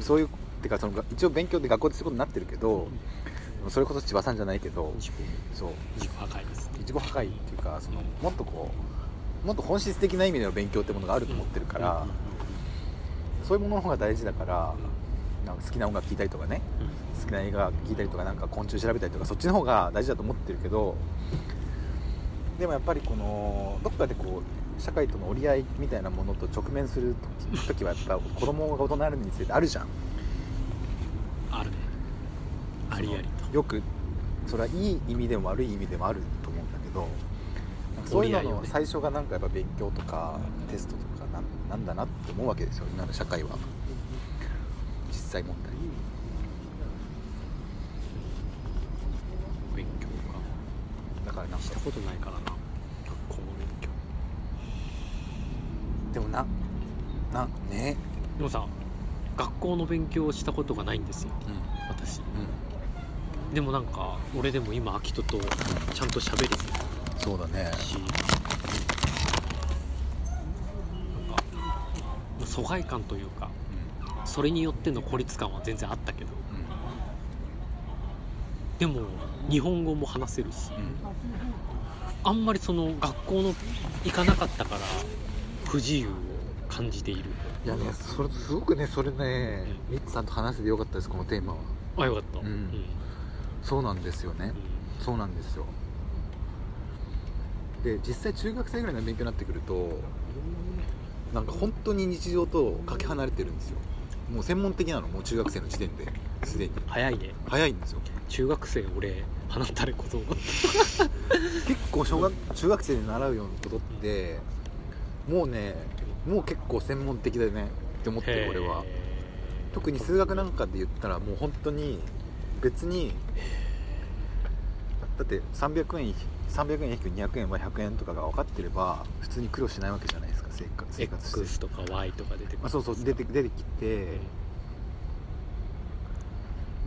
B: そういうてかその一応勉強って学校でそういうことになってるけどそれこそ千葉さんじゃないけどそう。
A: 自己破壊です
B: 自己破壊っていうかそのもっとこうもっと本質的な意味での勉強ってものがあると思ってるから、そういうものの方が大事だからなんか好きな音楽聴いたりとかね好きな映画聴いたりとかなんか昆虫調べたりとかそっちの方が大事だと思ってるけどでもやっぱりこのどっかでこう社会との折り合いみたいなものと直面する時はやっぱ子供が大人になるにつれてあるじゃん。
A: あるね。ありありと。
B: よくそれはいい意味でも悪い意味でもあると思うんだけどそういうのの最初がなんかやっぱ勉強とかテストとかなんなんだなって思うわけですよ。今の社会は実際問題。
A: 勉強か。
B: だからなんか。
A: したことないからな。学校の勉強。
B: でもななね。
A: でもさ学校の勉強をしたことがないんですよ。
B: うん。
A: 私。
B: うん。
A: でもなんか俺でも今秋人とちゃんと喋れて
B: そうだね。
A: るし。なんか疎外感というかそれによっての孤立感は全然あったけど。でも日本語も話せるし。
B: うん。うん
A: あんまりその学校の行かなかったから不自由を感じている。
B: いやねそれすごくねそれねミッツさんと話せてよかったですこのテーマは。
A: あよかった。
B: うん。
A: うん。
B: そうなんですよね。そうなんですよ。で実際中学生ぐらいの勉強になってくるとなんか本当に日常とかけ離れてるんですよもう専門的なのもう中学生の時点ですでに。
A: 早いね。
B: 早いんですよ。
A: 中学生俺放たれこと。
B: 結構小学中学生で習うようなことってもうねもう結構専門的だよねって思ってる俺は。特に数学なんかで言ったらもう本当に別にだって300円300円引く200円は100円とかが分かってれば普通に苦労しないわけじゃない生活生活して。
A: X とか Y とか出てくる
B: まあ、そうそう出て出てきて。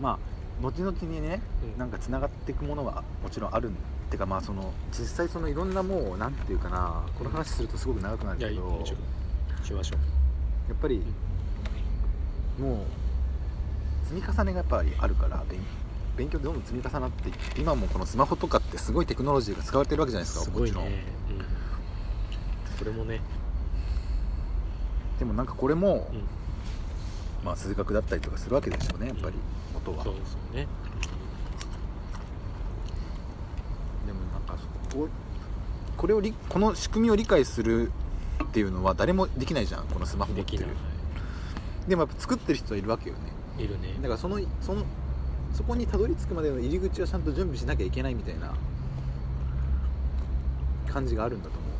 B: まあ後々にね
A: うん。
B: なんかつながっていくものはもちろんあるんてかまあその実際そのいろんなもうなんていうかなこの話するとすごく長くなるけど。
A: もちろん。しましょう。
B: やっぱりもう積み重ねがやっぱりあるから勉勉強どんどん積み重なって今もこのスマホとかってすごいテクノロジーが使われてるわけじゃないですか
A: すごいね。
B: もちろん
A: うん。これもね
B: でもなんかこれも、
A: うん。
B: まあ数学だったりとかするわけでしょうねやっぱり。元は。
A: そうですよね。
B: でもなんかそここれをりこの仕組みを理解するっていうのは誰もできないじゃんこのスマホ持ってる。
A: で
B: でもやっぱ作ってる人はいるわけよね。
A: いるね。
B: だからそのそのそこにたどり着くまでの入り口はちゃんと準備しなきゃいけないみたいな。感じがあるんだと思う。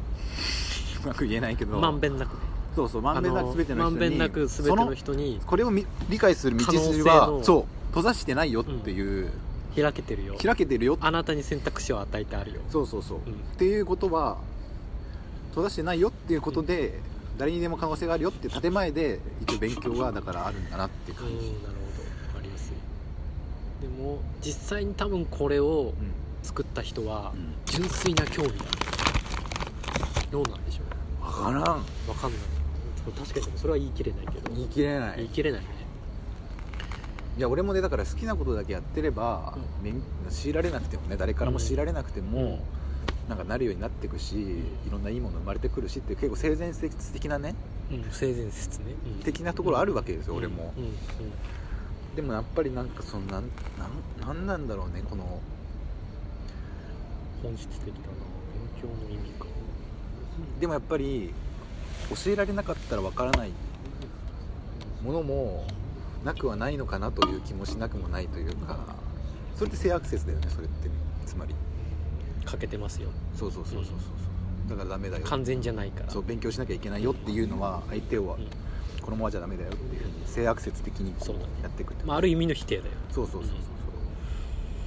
B: うまく言えないけど。
A: まんべんなくね
B: そうそうまんべんなく全ての人に
A: まんべんなく全ての人に
B: これをみ理解する道筋は
A: の
B: そう閉ざしてないよっていう、
A: 開けてるよ。
B: 開けてるよ。
A: あなたに選択肢を与えてあるよ。
B: そうそうそう、
A: うん。
B: っていうことは閉ざしてないよっていうことで、誰にでも可能性があるよって建前で一応勉強がだからあるんだなっていう
A: うん
B: 感じ、
A: なるほど。分かりやすい。でも実際に多分これを
B: うん。
A: 作った人は
B: うん。
A: 純粋な興味だ。どうなんでしょう
B: 分からん。
A: 分かんない確かにそれは言い切れないけど。
B: 言い切れない。
A: 言い切れないね。
B: いや俺もねだから好きなことだけやってれば、
A: うん。
B: 勉強いられなくてもね誰からも強いられなくても、
A: うん。
B: なんかなるようになっていくしいろんないいもの生まれてくるしっていう結構性善説的なね
A: うん性善説ね、うん。
B: 的なところあるわけですよ、俺も。
A: うんうん。
B: でもやっぱりなんかそのなんなんなんなんだろうねこの
A: 本質的だな。勉強の意味か。
B: でもやっぱり教えられなかったらわからないものもなくはないのかなという気もしなくもないというかそれって性アクセスだよねそれってつまり。
A: 欠けてますよ。
B: そうそうそうそうそう。だからダメだよ
A: 完全じゃないから。
B: そう勉強しなきゃいけないよっていうのは相手を
A: うん。
B: このままじゃダメだよっていうふうに性アクセス的にやっていくって
A: まあ、ある意味の否定だよ、
B: そうそうそうそうそ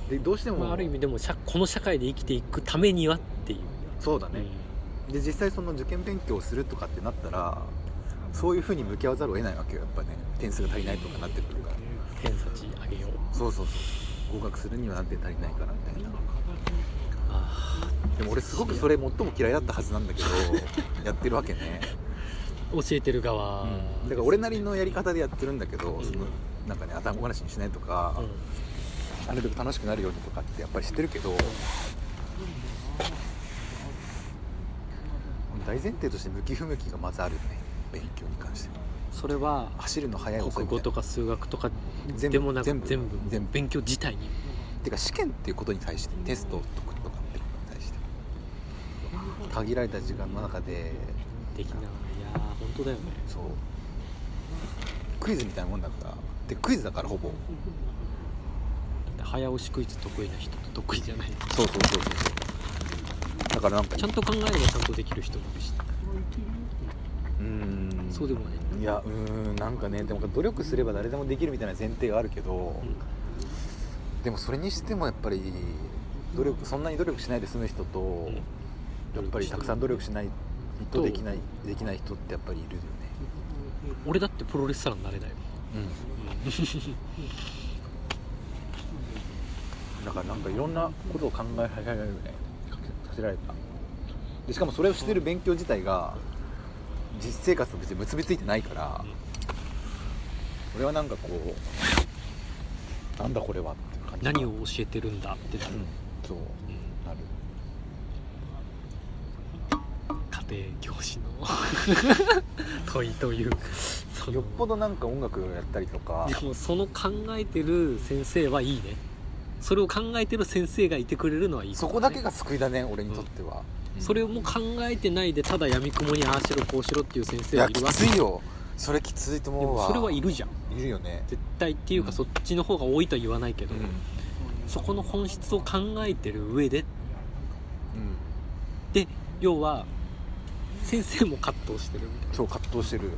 B: う。でどうしても、
A: まあ、ある意味でも社この社会で生きていくためにはっていう、
B: そうだね、で実際その受験勉強をするとかってなったらそういうふうに向き合わざるを得ないわけよ。やっぱね点数が足りないとかなってくるから。
A: 偏差値上げよう。
B: そうそうそう合格するには何点足りないからみたいな。
A: あ
B: でも俺すごくそれ最も嫌いだったはずなんだけど やってるわけね、
A: ー教えてる側、
B: だから俺なりのやり方でやってるんだけど、
A: うん。
B: そのなんかね頭ごなしにしないとか、
A: うん。
B: なるべく楽しくなるようにとかってやっぱり知ってるけど大前提として向き不向きがまずあるよね。勉強に関しては。
A: それは
B: 走るの速い
A: 国語とか数学とか
B: 全部
A: でもなく
B: 全部。
A: 全部。
B: 全部。
A: 勉強自体に。
B: てか試験っていうことに対してテストをとかってことに対して。限られた時間の中で
A: できない。いやー本当だよね。
B: そう。クイズみたいなもんだから。でクイズだからほぼ。
A: 早押しクイズ得意な人と得意じゃない。
B: そうそうそうそうだからなんか
A: ちゃんと考えればちゃんとできる人もいるし
B: うーん。
A: そうでもない。
B: いやうーんなんかねでも努力すれば誰でもできるみたいな前提があるけど、でもそれにしてもやっぱり努力そんなに努力しないで済む人と、やっぱりたくさん努力しないとできないできない人ってやっぱりいるよね。
A: 俺だってプロレスラーになれないもん。
B: うん。だからなんかいろんなことを考えさせられるね。させられた。でしかもそれをしてる勉強自体が実生活と別に結びついてないから、俺はなんかこうなんだこれはって感じ
A: 何を教えてるんだってなる、
B: うんそうなる。
A: 家庭教師の 問いという
B: よっぽどなんか音楽をやったりとか。
A: でもその考えてる先生はいいねそれを考えてる先生がいてくれるのはいい
B: そこだけが救いだね俺にとっては、うん。
A: それをもう考えてないでただやみくもにああしろこうしろっていう先
B: いやき
A: 生はいるわ
B: ついよ。それきついと
A: で
B: 思うわ。
A: もそれはいるじゃん。
B: いるよね。
A: 絶対っていうか、
B: うん。
A: そっちの方が多いとは言わないけど、
B: うん、うん
A: そこの本質を考えてる上で。で要は先生も葛藤してるみたいな。
B: そう葛藤してる。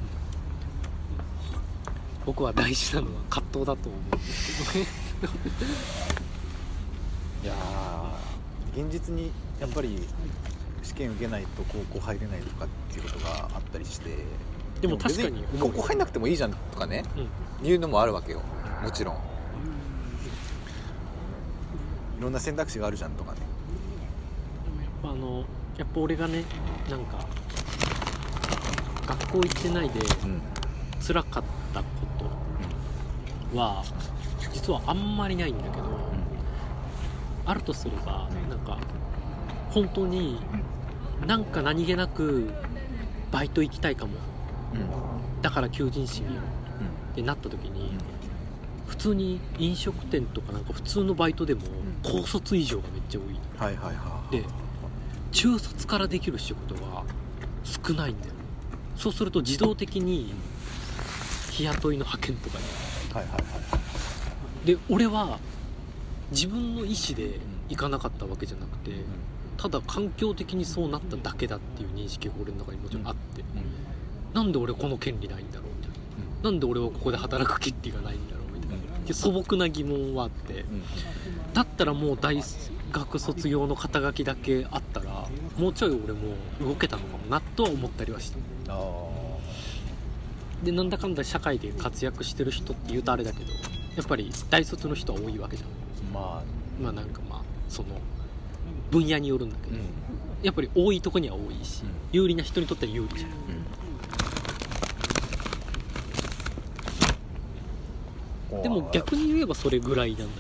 A: 僕は大事なのは葛藤だと思う。んですけどね
B: いやー現実にやっぱり試験受けないと高校入れないとかっていうことがあったりして
A: でも確かに
B: 別高校入んなくてもいいじゃんとかね
A: うん。
B: いうのもあるわけよ。もちろん。いろんな選択肢があるじゃんとかね。
A: あのやっぱ俺がねなんか学校行ってないで
B: うん。
A: 辛かったことは実はあんまりないんだけどあるとすればなんか本当になんか何気なくバイト行きたいかも。
B: うん。うん
A: だから求人誌見よう。ってなった時に普通に飲食店とかなんか普通のバイトでも高卒以上がめっちゃ多い。
B: はいはいはい
A: で中卒からできる仕事が少ないんだよ。そうすると自動的に日雇いの派遣とかに。
B: はいはいはい。
A: で俺は自分の意思で行かなかったわけじゃなくてただ環境的にそうなっただけだっていう認識が俺の中にもちろんあってなんで俺この権利ないんだろうみたいな。なんで俺はここで働く権利がないんだろうみたいな。で素朴な疑問はあって。だったらもう大学卒業の肩書きだけあったらもうちょい俺も動けたのかもなとは思ったりはした
B: あ
A: でなんだかんだ社会で活躍してる人って言うとあれだけどやっぱり大卒の人は多いわけじゃん。
B: ーまあ
A: まあなんかまあその分野によるんだけど、やっぱり多いとこには多いし、
B: うん。
A: 有利な人にとっては有利じゃん。
B: うん。
A: でも逆に言えばそれぐらいなんだよ。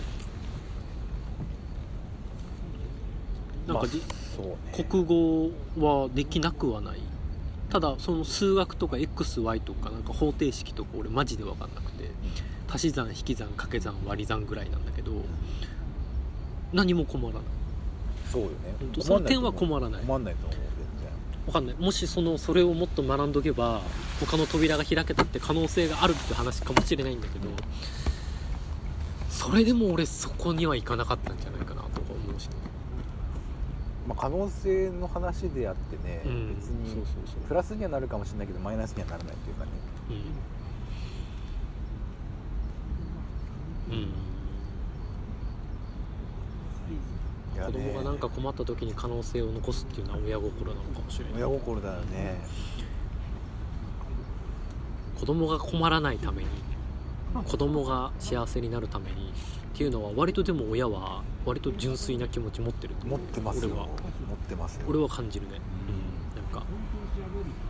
A: なんかじ、
B: まあね。
A: 国語はできなくはないただその数学とか XY とかなんか方程式とか俺マジで分かんなくて足し算引き算掛け算割り算ぐらいなんだけど何も困らない。
B: そうよね。
A: 本当その点は困らない。
B: 困んないと思う
A: 分かんない。もしそのそれをもっと学んどけば他の扉が開けたって可能性があるって話かもしれないんだけどそれでも俺そこには行かなかったんじゃないかな
B: まあ、可能性の話であってね、
A: うん。
B: 別にプラスにはなるかもしれないけどマイナスにはならないというかね
A: うん、うん。子供がなんか困った時に可能性を残すっていうのは親心なのかもしれない。
B: 親心だよね。
A: 子供が困らないために子供が幸せになるためにっていうのは割とでも親は割と純粋な気持ち持ってると思う。
B: 持ってますよ。
A: 俺は。
B: 持ってますよ。
A: 俺は感じるね。
B: う
A: なんか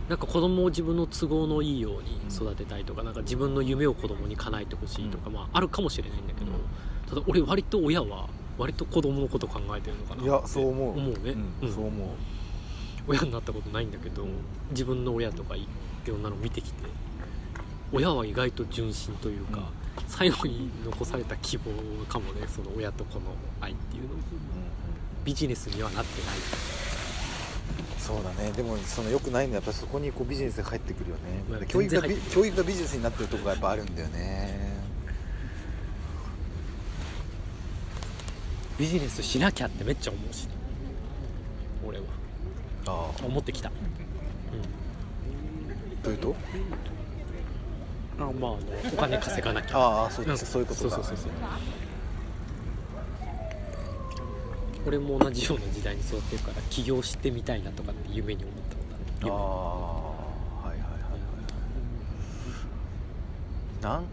A: なんか子供を自分の都合のいいように育てたいとかなんか自分の夢を子供に叶えてほしいとか、まああるかもしれないんだけど、ただ俺割と親は割と子供のこと考えてるのかな
B: いやそう思う。
A: 思うね、
B: うん
A: うん。
B: そう思う。
A: 親になったことないんだけど、自分の親とかいろんなの見てきて親は意外と純真というか、最後に残された希望かもねその親と子の愛っていうの。ビジネスにはなってない。
B: そうだね。でもその良くないのはやっぱりそこにこうビジネスが入ってくるよ
A: まあ
B: ね教育が教育がビジネスになってるところがやっぱあるんだよね。
A: ビジネスしなきゃってめっちゃ思うし。ね俺は。
B: ああ。
A: 思ってきた。
B: どういうと？
A: うんあまああのお金稼がなきゃ。
B: ああそう,、
A: うん
B: そういうことか。
A: そうそうそうそう。俺も同じような時代に育ってるから起業してみたいなとかって夢に思ったことある。
B: ああはいはいはいはい。なん？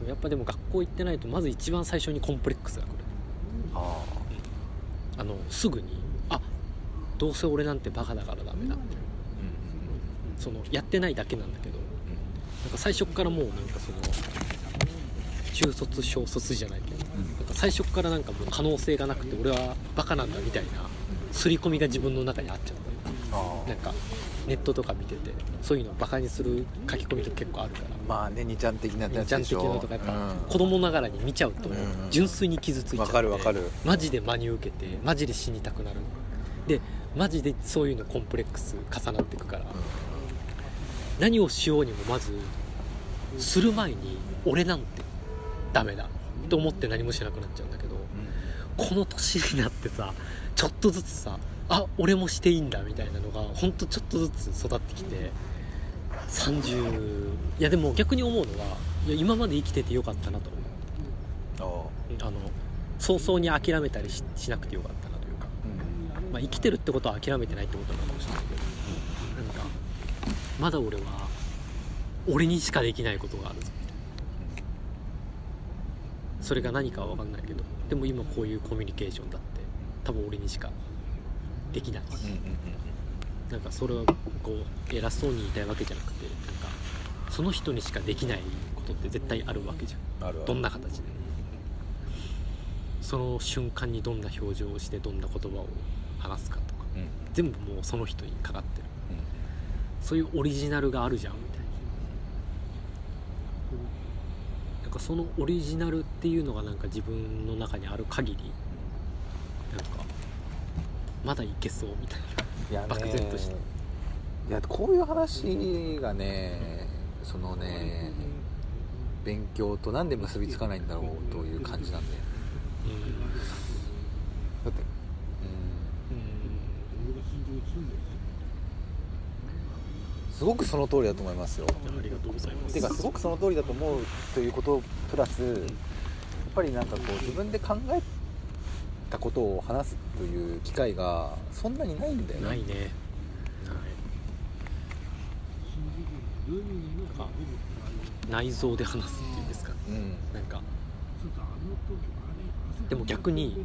A: 夢やっぱでも学校行ってないとまず一番最初にコンプレックスが来る。
B: あ
A: あのすぐにあどうせ俺なんてバカだからダメだ
B: あうん。
A: そのやってないだけなんだけどか最初っからもうなんかその中卒小卒じゃないけどなんか最初っからなんかもう可能性がなくて俺はバカなんだみたいな刷り込みが自分の中にあっちゃった。
B: あ
A: なんかネットとか見ててそういうのをバカにする書き込みとか結構あるから。
B: まあね2ちゃん的なやつ
A: ちゃん的
B: でしょ
A: なとかやっぱ
B: うん。
A: 子供ながらに見ちゃうと
B: うんうん。
A: 純粋に傷ついちゃっ
B: かるわかる。
A: マジで真に受けてマジで死にたくなる。でマジでそういうのコンプレックス重なっていくから。何をしようにもまずする前に俺なんてダメだと思って何もしなくなっちゃうんだけどこの年になってさちょっとずつさあ俺もしていいんだみたいなのがほんとちょっとずつ育ってきて30いやでも逆に思うのはいや今まで生きててよかったなと思
B: う。んあ
A: の早々に諦めたりししなくてよかったなというか、
B: うん。
A: まあ、生きてるってことは諦めてないってことなのかもしれないけど。なんかまだ俺は俺にしかできないことがあるぞ。それが何かは分かんないけどでも今こういうコミュニケーションだって多分俺にしかできない
B: うんうん
A: なんかそれはこう偉そうに言いたいわけじゃなくてなんかその人にしかできないことって絶対あるわけじゃん。どんな形で。その瞬間にどんな表情をしてどんな言葉を話すかとか。
B: うん。
A: 全部もうその人にかかってる。
B: うん。
A: そういうオリジナルがあるじゃんみたいななんかそのオリジナルっていうのがなんか自分の中にある限りなんかまだいけそうみたいな。い
B: やね。
A: 漠然として。
B: いやこういう話がねそのね勉強となんで結びつかないんだろうという感じなんだよ
A: うん
B: だってうんすごくその通りだと思いますよ。
A: うんありがとうございます。
B: てかすごくその通りだと思うということプラスやっぱりなんかこう自分で考えたことを話すという機会がそんなにないんだよね。
A: ないね。ない。内臓で話すっていうんですか。
B: うん。
A: なんか。でも逆に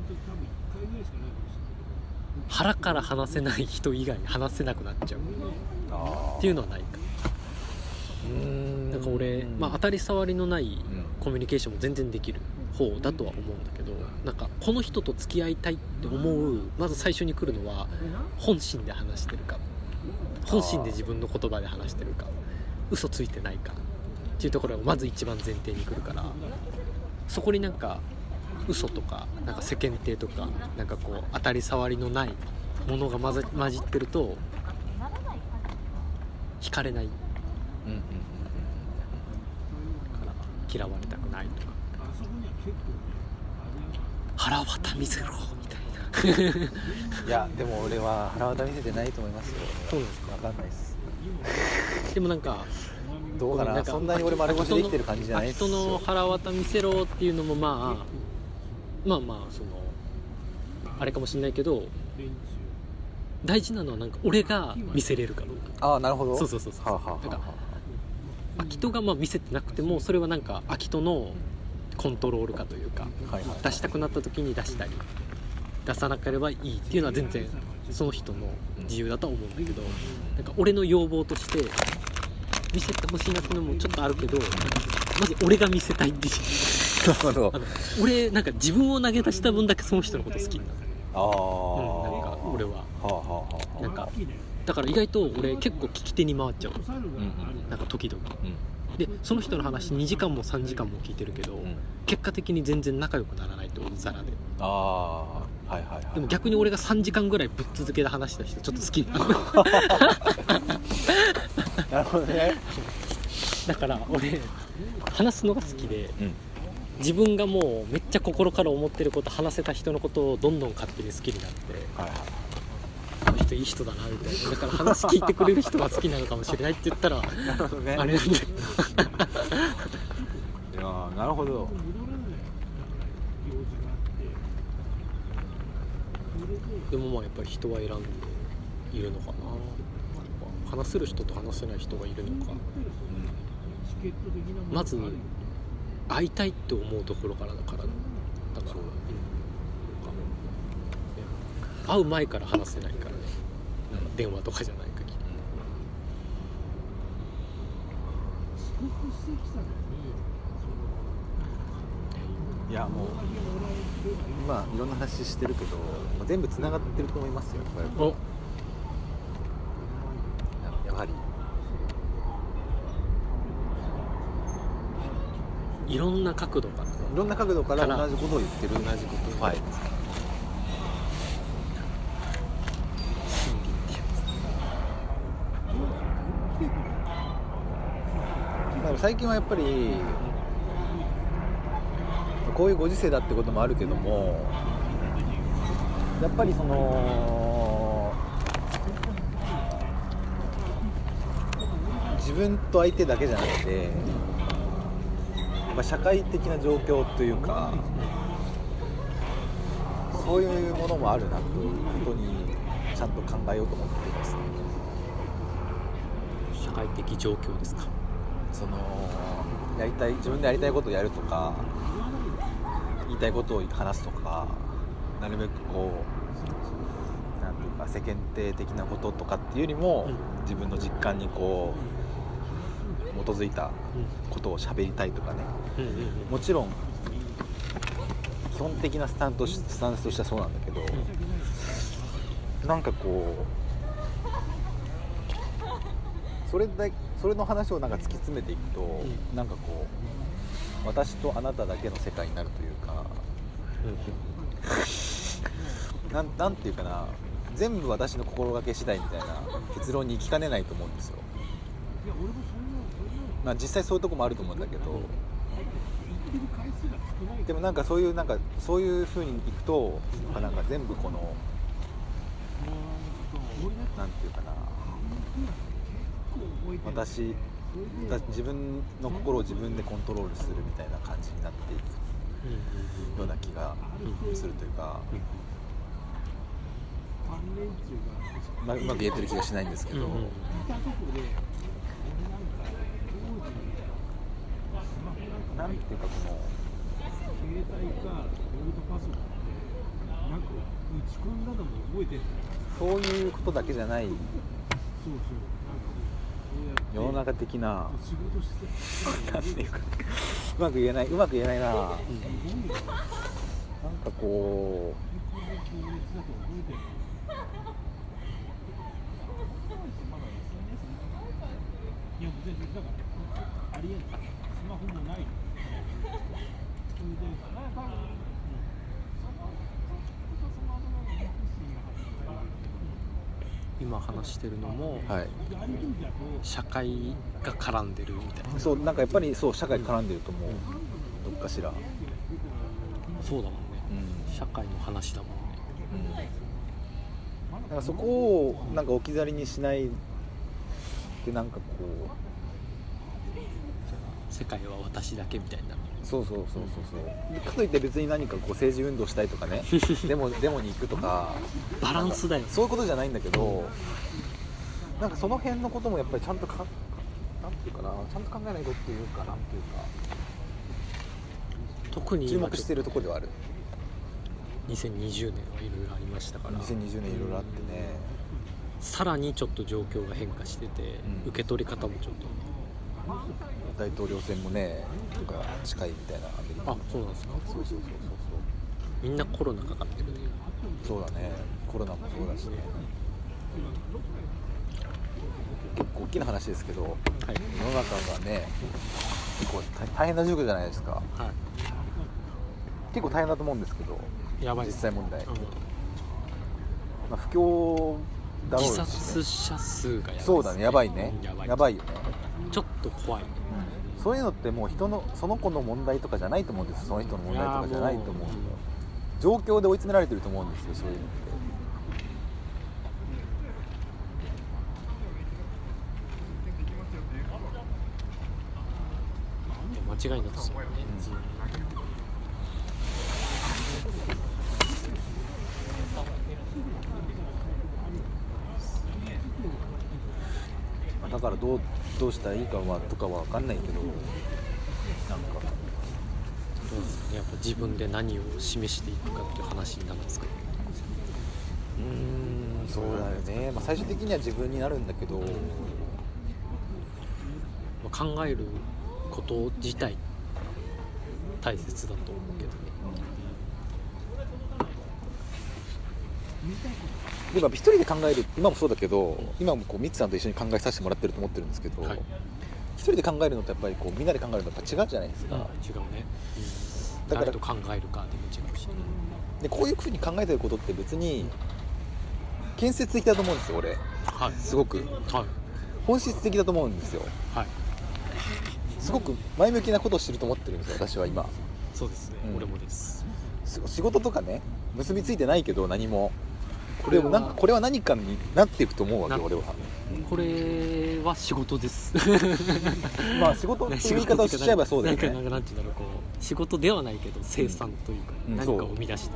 A: 腹から話せない人以外に話せなくなっちゃう。
B: あ
A: っていうのはないか。
B: うん
A: なんか俺、まあ、当たり障りのない
B: うん。
A: コミュニケーションも全然できる方だとは思うんだけどなんかこの人と付き合いたいって思うまず最初に来るのは本心で話してるか。本心で自分の言葉で話してるか。嘘ついてないか。っていうところがまず一番前提に来るから。そこになんか嘘とかなんか世間体とかなんかこう当たり障りのないものが混ざ混じってると惹かれない。か
B: うんうん
A: ら嫌われたくないとか。腹渡見せろみたいな。
B: う んいやでも俺は腹渡見せてないと思いますよ。
A: そうですか？
B: 分かんないです。
A: でもなんか
B: どうかな。そんなに俺丸腰で生きてる感じじゃないです
A: 人の
B: よ
A: 腹渡見せろっていうのもまあまあまあそのあれかもしれないけど大事なのはなんか俺が見せれるかどうか。
B: ああなるほど。
A: そうそうそうそう。
B: はあ、はあはあは
A: 秋人がまあ見せてなくてもそれはなんか秋人のコントロールかというか
B: あ、はいはい。
A: 出したくなった時に出したり出さなければいいっていうのは全然その人の自由だとは思うんだけどなんか俺の要望として見せてほしいなっていうのもちょっとあるけどまず俺が見せたいっていう
B: なるほど。
A: あの俺なんか自分を投げ出した分だけその人のこと好き。になる
B: ああ、
A: うんなんか俺は。
B: はあはあはあ。
A: なんかだから意外と俺結構聞き手に回っちゃう。
B: うんうん。
A: なんか時々。
B: うん。
A: でその人の話2時間も3時間も聞いてるけど、
B: うん。
A: 結果的に全然仲良くならないとザラで。
B: ああはいはいはい。
A: でも逆に俺が3時間ぐらいぶっ続けで話した人ちょっと好きになる
B: なるほどね。
A: だから俺話すのが好きで
B: うん
A: 自分がもうめっちゃ心から思ってること話せた人のことをどんどん勝手に好きになって
B: はいはい。
A: の人いい人だなみたいなだから話聞いてくれる人が好きなのかもしれないって言ったらあれなんだよ
B: いやーなるほど。
A: でもまあやっぱり人は選んでいるのかな。話せる人と話せない人がいるのか。まず会いたいって思うところからだからだから
B: そう
A: うん。会う前から話せないからね。なん。か電話とかじゃない限り。
B: いやもう今いろんな話してるけど、まあ、全部つながってると思いますよこれ
A: お
B: ややはり
A: いろんな角度から。
B: いろんな角度から同じことを言ってる同じことはい。最近はやっぱりこういうご時世だってこともあるけどもやっぱりその自分と相手だけじゃなくて、まあ、社会的な状況というかそういうものもあるなということにちゃんと考えようと思っていますね。
A: つ社会的状況ですか？
B: そのやりたい自分でやりたいことをやるとか言いたいことを話すとかなるべくこうなんていうか世間体的なこととかっていうよりも、
A: うん。
B: 自分の実感にこう基づいたことを喋りたいとかねもちろん基本的なスタンとスタンスとしてはそうなんだけど、なんかこうそれだそれの話をなんか突き詰めていくと、
A: ん
B: なんかこう私とあなただけの世界になるというかなんなんていうかな全部私の心がけ次第みたいな結論に行きかねないと思うんですよ。まあ実際そういうとこもあると思うんだけどでもなんかそういうなんかそういう風にいくとなんか全部このなんていうかな。私だ自分の心を自分でコントロールするみたいな感じになっていくような気がするというか、まあ、うまく言えてる気がしないんですけど、
A: うんうん
B: なんていうかこの
C: 携帯かノートパソコンでなんか打ち込んだのも覚えてる
B: そういうことだけじゃない。
C: そうそうなんかこう
B: 世の中的な。
C: 仕事して
B: なんていうか。うまく言えない。うまく言えないな。なんかこ
C: こんな強烈だと覚えてるいや別にだからありえない。スマホもないそれで多分
A: 今話してるのも
B: うはい。
A: 社会が絡んでるみたいな。
B: そうなんかやっぱりそう社会絡んでると思う、どっかしら、
A: そうだもんね。
B: うん。
A: 社会の話だもんね。
B: なん。かそこをなんか置き去りにしないでなんかこう
A: 世界は私だけみたいな。
B: そうそうそうそうそう。でかといって別に何かこう政治運動したいとかね。デモデモに行くとか。
A: バランスだよ
B: そういうことじゃないんだけどなんかその辺のこともやっぱりちゃんとかなんていうかなちゃんと考えないとっていうかなんていうか。
A: 特に
B: 注目してるところではある。
A: 2020年はいろいろありましたから。
B: 2020年いろいろあってね。
A: さらにちょっと状況が変化してて、
B: うん。
A: 受け取り方もちょっと
B: 大統領選もねが近いみたいなアメリカ。
A: あそうなんですか。
B: そうそうそう
A: みんなコロナかかってるね。
B: そうそうそうだね。コロナもそうだしね。結構大きな話ですけど
A: はい。
B: 世の中がね結構大大変な状況じゃないですか。
A: は
B: 結構大変だと思うんですけど
A: いやばい。
B: 実際問題、
A: う
B: まあ、不況だ
A: ん、
B: ろうし、
A: 自殺者数がやばい
B: そうだね。やばいね。
A: うんやばい。
B: やばいよね。
A: ちょっと怖い。ね
B: そういうのってもう人のその子の問題とかじゃないと思うんですその人の問題とかじゃないと思う状況で追い詰められてると思うんですよ。そういうのって。
A: 間違いなくで、
B: うん、だからどうどうしたらいいかはとかは分かんないけど。なんか。
A: そうですねやっぱ自分で何を示していくかっていう話になるんですか？
B: うーんそうだよね、まあ、最終的には自分になるんだけど。
A: まあ考えること自体大切だと思うけどね
B: でも一人で考える今もそうだけど今もこうミツさんと一緒に考えさせてもらってると思ってるんですけど、
A: はい。
B: 一人で考えるのとやっぱりこうみんなで考えるのとやっぱ違うじゃないですか、
A: 違うね、うん、
B: だから
A: 誰と考えるかでも違うし、
B: でこういうふうに考えてることって別に建設的だと思うんですよ俺。
A: はい。
B: すごく。
A: はい。
B: 本質的だと思うんですよ。
A: はい。
B: すごく前向きなことをしてると思ってるんですよ私は今。
A: そうですね、
B: うん。
A: 俺もです。
B: す仕事とかね結びついてないけど何もこれをなんかこれは何かになっていくと思うわけ
A: な
B: 俺は。
A: これは仕事です。
B: まあ仕事っていう言い方をしちゃえばそうだよね。
A: か なんていうんだろうこう仕事ではないけど生産というか、
B: うん
A: 何かを生み出してる、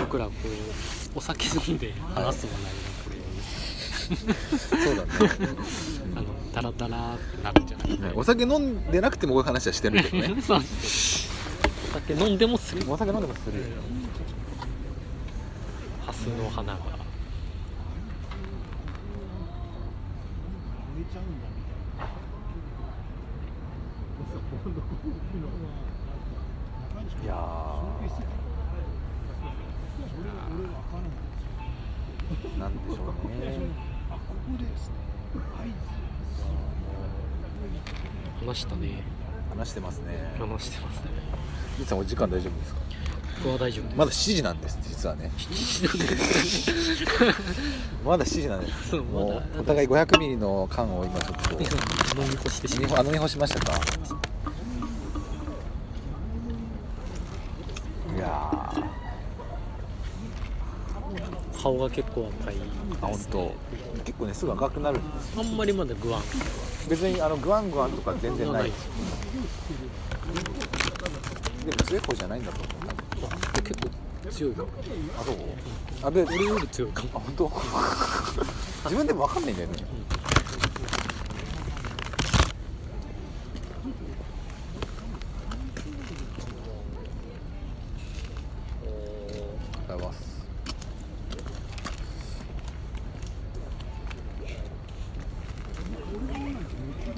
A: 僕らこうお酒飲んで。話す話題がこれ、
B: そうだね。
A: あのダラダラってなるんじゃない。
B: ねお酒飲んでなくてもこういう話はしてるけどね。
A: そう。お酒飲んでもする。
B: お酒飲んでもする。よ
A: ハスの花が。
C: い
B: や
C: な
B: んでしょうね。
C: あ、ここで。
A: 話したね。
B: 話してますね。
A: 話してますね
B: ミツさんお時間大丈夫ですか？
A: 僕は大丈夫です。
B: まだ7時なんです実はね。まだ7時なんです。
A: そうまだ。
B: もうお互い500ミリの缶を今ちょっと。
A: 飲み干してしま
B: 飲み干あ飲み干しましたか？いや
A: 顔が結構赤い。
B: あ本当。結構ねすぐ赤くなるんです
A: あんまりまだグワン。
B: 別にあのグワングワンとか全然ないですでも強い方じゃないんだと思う
A: あ結構強いよ
B: あそうあで
A: 俺より強いかも。
B: あ本当自分でも。分かんないんだよねありがとうございます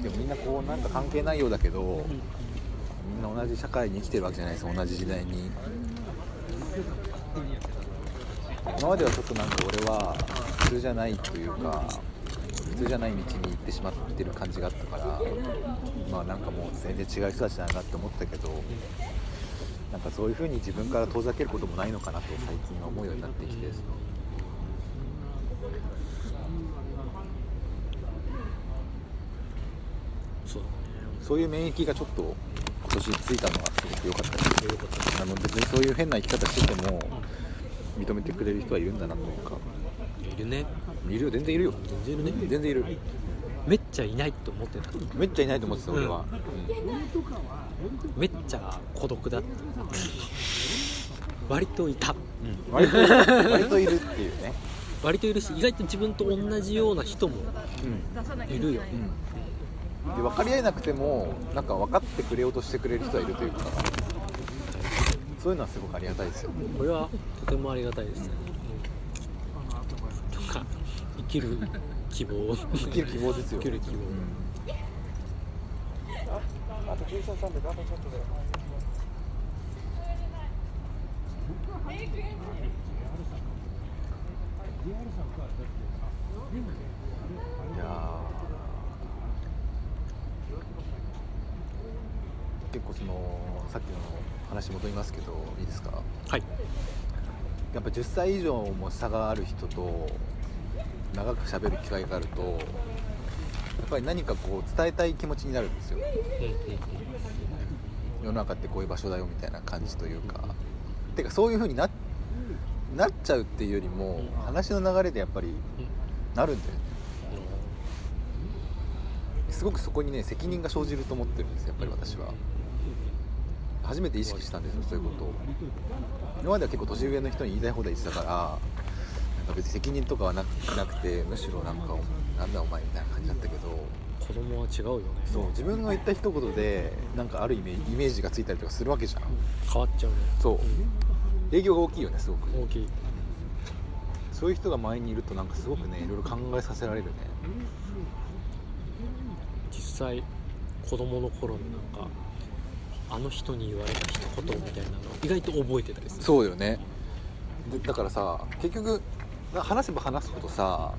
B: でも。みんなこうなんか関係ないようだけど、社会に生きてるわけじゃないです。か同じ時代に。今まではちょっとなんか俺は普通じゃないというか普通じゃない道に行ってしまってる感じがあったからまあなんかもう全然違う人たちだなって思ったけどなんかそういう風に自分から遠ざけることもないのかなと最近は思うようになってきて。ですね。
A: そう
B: そういう免疫がちょっと今年ついたのはすごく良かったです。あの別にそういう変な生き方してても認めてくれる人はいるんだなというか。
A: いるね。
B: いるよ。全然いるよ。
A: 全然いるね。
B: 全然いる。
A: めっちゃいないと思ってた。
B: めっちゃいないと思ってた俺は、
A: めっちゃ孤独だった。割といた。
B: うん。割と割といるっていうね、
A: 割といるし意外と自分と同じような人も
B: うん。
A: いるよ。
B: うん、で分かり合えなくてもなんか分かってくれようとしてくれる人はいるというかそういうのはすごくありがたいですよ。
A: これはとてもありがたいですね。とか生きる希望。
B: 生きる希望ですよ。
A: 生きる希望。
B: うん。いや結構そのさっきの話戻りますけどいいですか？
A: はい。
B: やっぱ10歳以上も差がある人と長く喋る機会があるとやっぱり何かこう伝えたい気持ちになるんですよ。世の中ってこういう場所だよみたいな感じというか。てかそういう風にななっちゃうっていうよりも話の流れでやっぱりなるんだよねすごくそこにね責任が生じると思ってるんですやっぱり私は。初めて意識したんですよそういうことを。今までは結構年上の人に言いたい放題言ってたからなんか別に責任とかはなくなくてむしろなんかなんだお前みたいな感じだったけど。
A: 子供は違うよね。
B: そう自分が言った一言でなんかあるイメイメージがついたりとかするわけじゃん。
A: 変わっちゃうね。
B: そう。影響が大きいよねすごく。
A: 大きい。
B: そういう人が前にいるとなんかすごくねいろいろ考えさせられるね。
A: 実際子供の頃のなんかあの人に言われた一言みたいなの意外と覚えてたりする。
B: そうよね。でだからさ結局な話せば話すほどさ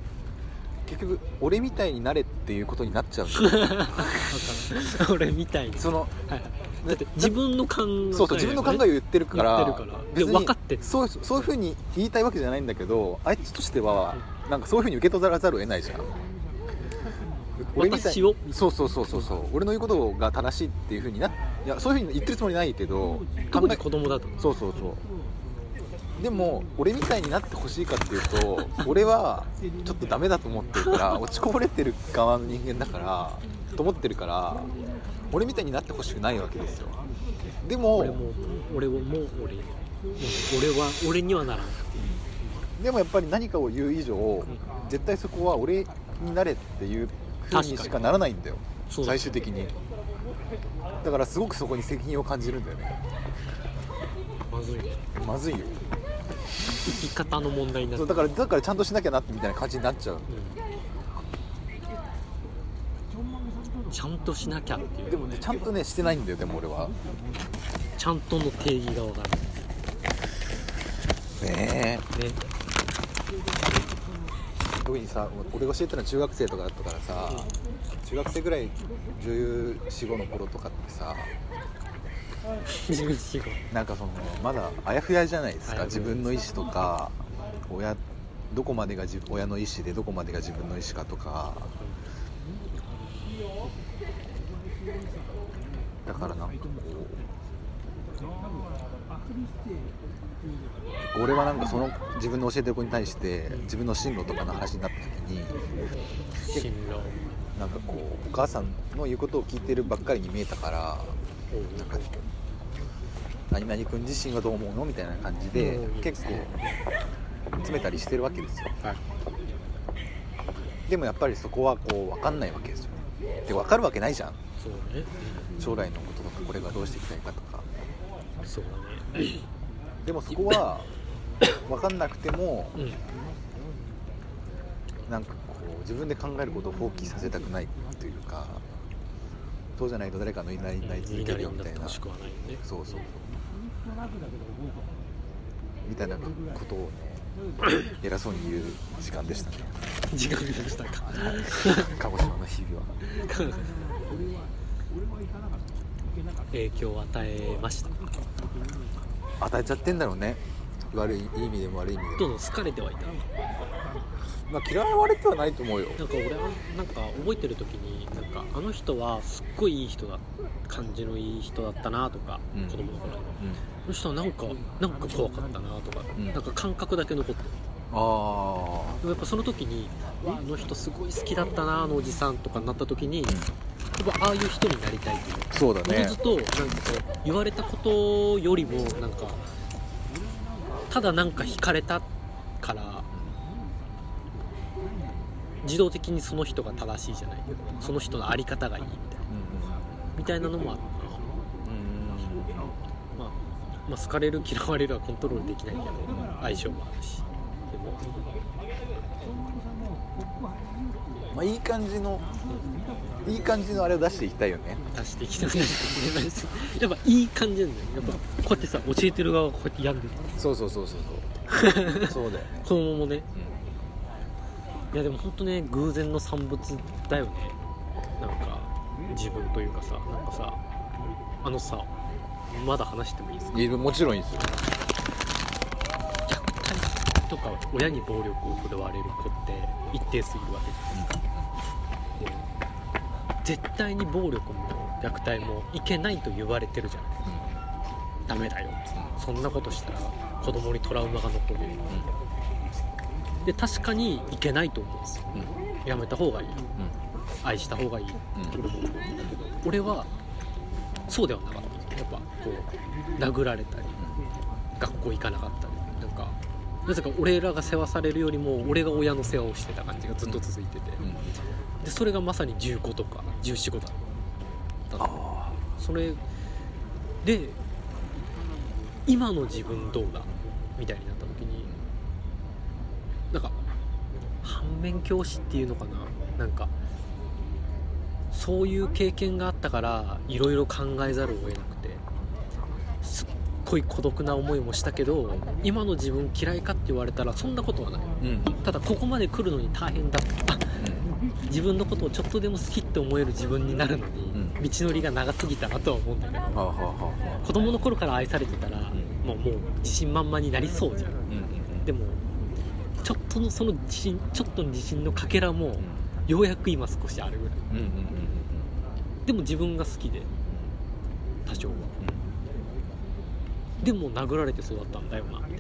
B: 結局俺みたいになれっていうことになっちゃうんだよ。
A: 俺みたいに。
B: その
A: はい。はいだって自分の考え、
B: そうそう自分の考えを言ってるから別に
A: で分かってる
B: そうそういうふうに言いたいわけじゃないんだけどあいつとしてはなんかそういうふうに受け取らざるを得ないじゃん俺みたい
A: 私を
B: そうそうそうそうそう。俺の言うことが正しいっていうふうにな。いやそういうふうに言ってるつもりないけど考
A: 子供だと。
B: えそうそうそう。でも俺みたいになってほしいかっていうと俺はちょっとダメだと思ってるから落ちこぼれてる側の人間だからと思ってるから俺みたいになってほしくないわけですよ。でも
A: 俺も俺をもう俺もう俺は俺にはならん。
B: でもやっぱり何かを言う以上絶対そこは俺になれっていう風に。しかならないんだよ。最終的に。だからすごくそこに責任を感じるんだよね。
A: まずいね。
B: まずいよ。
A: 生き方の問題になって
B: そうだからだからちゃんとしなきゃなってみたいな感じになっちゃう。
A: うん。ちゃんとしなきゃっていう。
B: でもねちゃんとねしてないんだよでも俺は。
A: ちゃんとの定義がわから
B: ねえ。
A: ね
B: 特にさ俺が教えてるのは中学生とかだったからさ中学生ぐらい1415の頃とかってさなんかそのまだあやふやじゃないですか自分の意思とか親どこまでが自親の意思でどこまでが自分の意思かとか。だからなんかこう俺はなんかその自分の教えてる子に対して自分の進路とかの話になった時に
A: 進路。
B: なんかこうお母さんの言うことを聞いてるばっかりに見えたからなんか何々君自身はどう思うのみたいな感じで
A: うん。
B: 結構詰めたりしてるわけですよ。
A: はい。
B: でもやっぱりそこはこう分かんないわけですよね。で分かるわけないじゃん。
A: そうね。
B: 将来のこととかこれがどうしていきたいかとか。
A: そうだね。
B: でもそこは分かんなくても
A: うん。
B: なんかこう自分で考えることを放棄させたくないというかそうじゃないと誰かの言いなりになり続けるよみたいな。
A: ね
B: そうそう。みたいなことをね偉そうに言う時間でしたね。
A: 時間でしたか。
B: 鹿児島の日々は。
A: 影響を与えました
B: 与えちゃってんだろうね悪いいい意味でも悪い意味でも、
A: どんどん好かれてはいた。
B: まあ、嫌われてはないと思うよ。
A: なんか俺はなんか覚えてる時になんかあの人はすっごいいい人だ感じのいい人だったなとか、
B: うん。
A: 子供の頃に。
B: うん。
A: あの人はなんかなんか怖かったなとか、
B: うん。
A: なんか感覚だけ残ってる。
B: あ
A: でもやっぱその時にうわあの人すごい好きだったなあのおじさんとかになった時に、やっぱああいう人になりたいっていう。
B: あそうだね。
A: ずとなんかこう言われたことよりもなんかただなんか惹かれたから自動的にその人が正しいじゃないけどその人の在り方がいいみたいな。みたいなのもあったな、まあ、まあ好かれる嫌われるはコントロールできないけど相性もあるし。でも
B: まあいい感じのいい感じのあれを出していきたいよね。
A: 出していきたくないやっぱいい感じなんだよやっぱこうやってさ教えてる側がこうやって病んでる。
B: そうそうそうそうそう。そうだよね、
A: 子供もね。いやでも本当ね偶然の産物だよね。なんか自分というかさなんかさあのさまだ話してもいいですか？
B: もちろんいいですよ。
A: 虐待とか親に暴力を振るわれる子って一定数いるわけじゃないですか、で絶対に暴力も虐待もいけないと言われてるじゃないですか。ダメだよ。そんなことしたら子供にトラウマが残るで確かにいけないと思うんですよ。
B: うん。うん
A: やめた方がいい。愛した方がいい。って思うん。だけど、俺はそうではなかった。やっぱこう殴られたり学校行かなかったり。なんかなぜか俺らが世話されるよりも俺が親の世話をしてた感じがずっと続いてて、でそれがまさに15とか14個だったそれで今の自分どうだみたいになった時になんか反面教師っていうのかな？なんかそういう経験があったからいろいろ考えざるを得なくてすっごい孤独な思いもしたけど今の自分嫌いかって言われたらそんなことはない。
B: うん。うん
A: ただここまで来るのに大変だった。あ自分のことをちょっとでも好きって思える自分になるのに、
B: うん。
A: 道のりが長すぎたなとは思うんだけど
B: はあはあはあは
A: 子供の頃から愛されてたら、もうもう自信満々になりそうじゃん。
B: あうんうん。
A: でもちょっとのその自信ちょっとの自信のかけらもようやく今少しあるぐらい。
B: うんうんうんうん
A: でも自分が好きで多少は。でも殴られて育ったんだよなみたい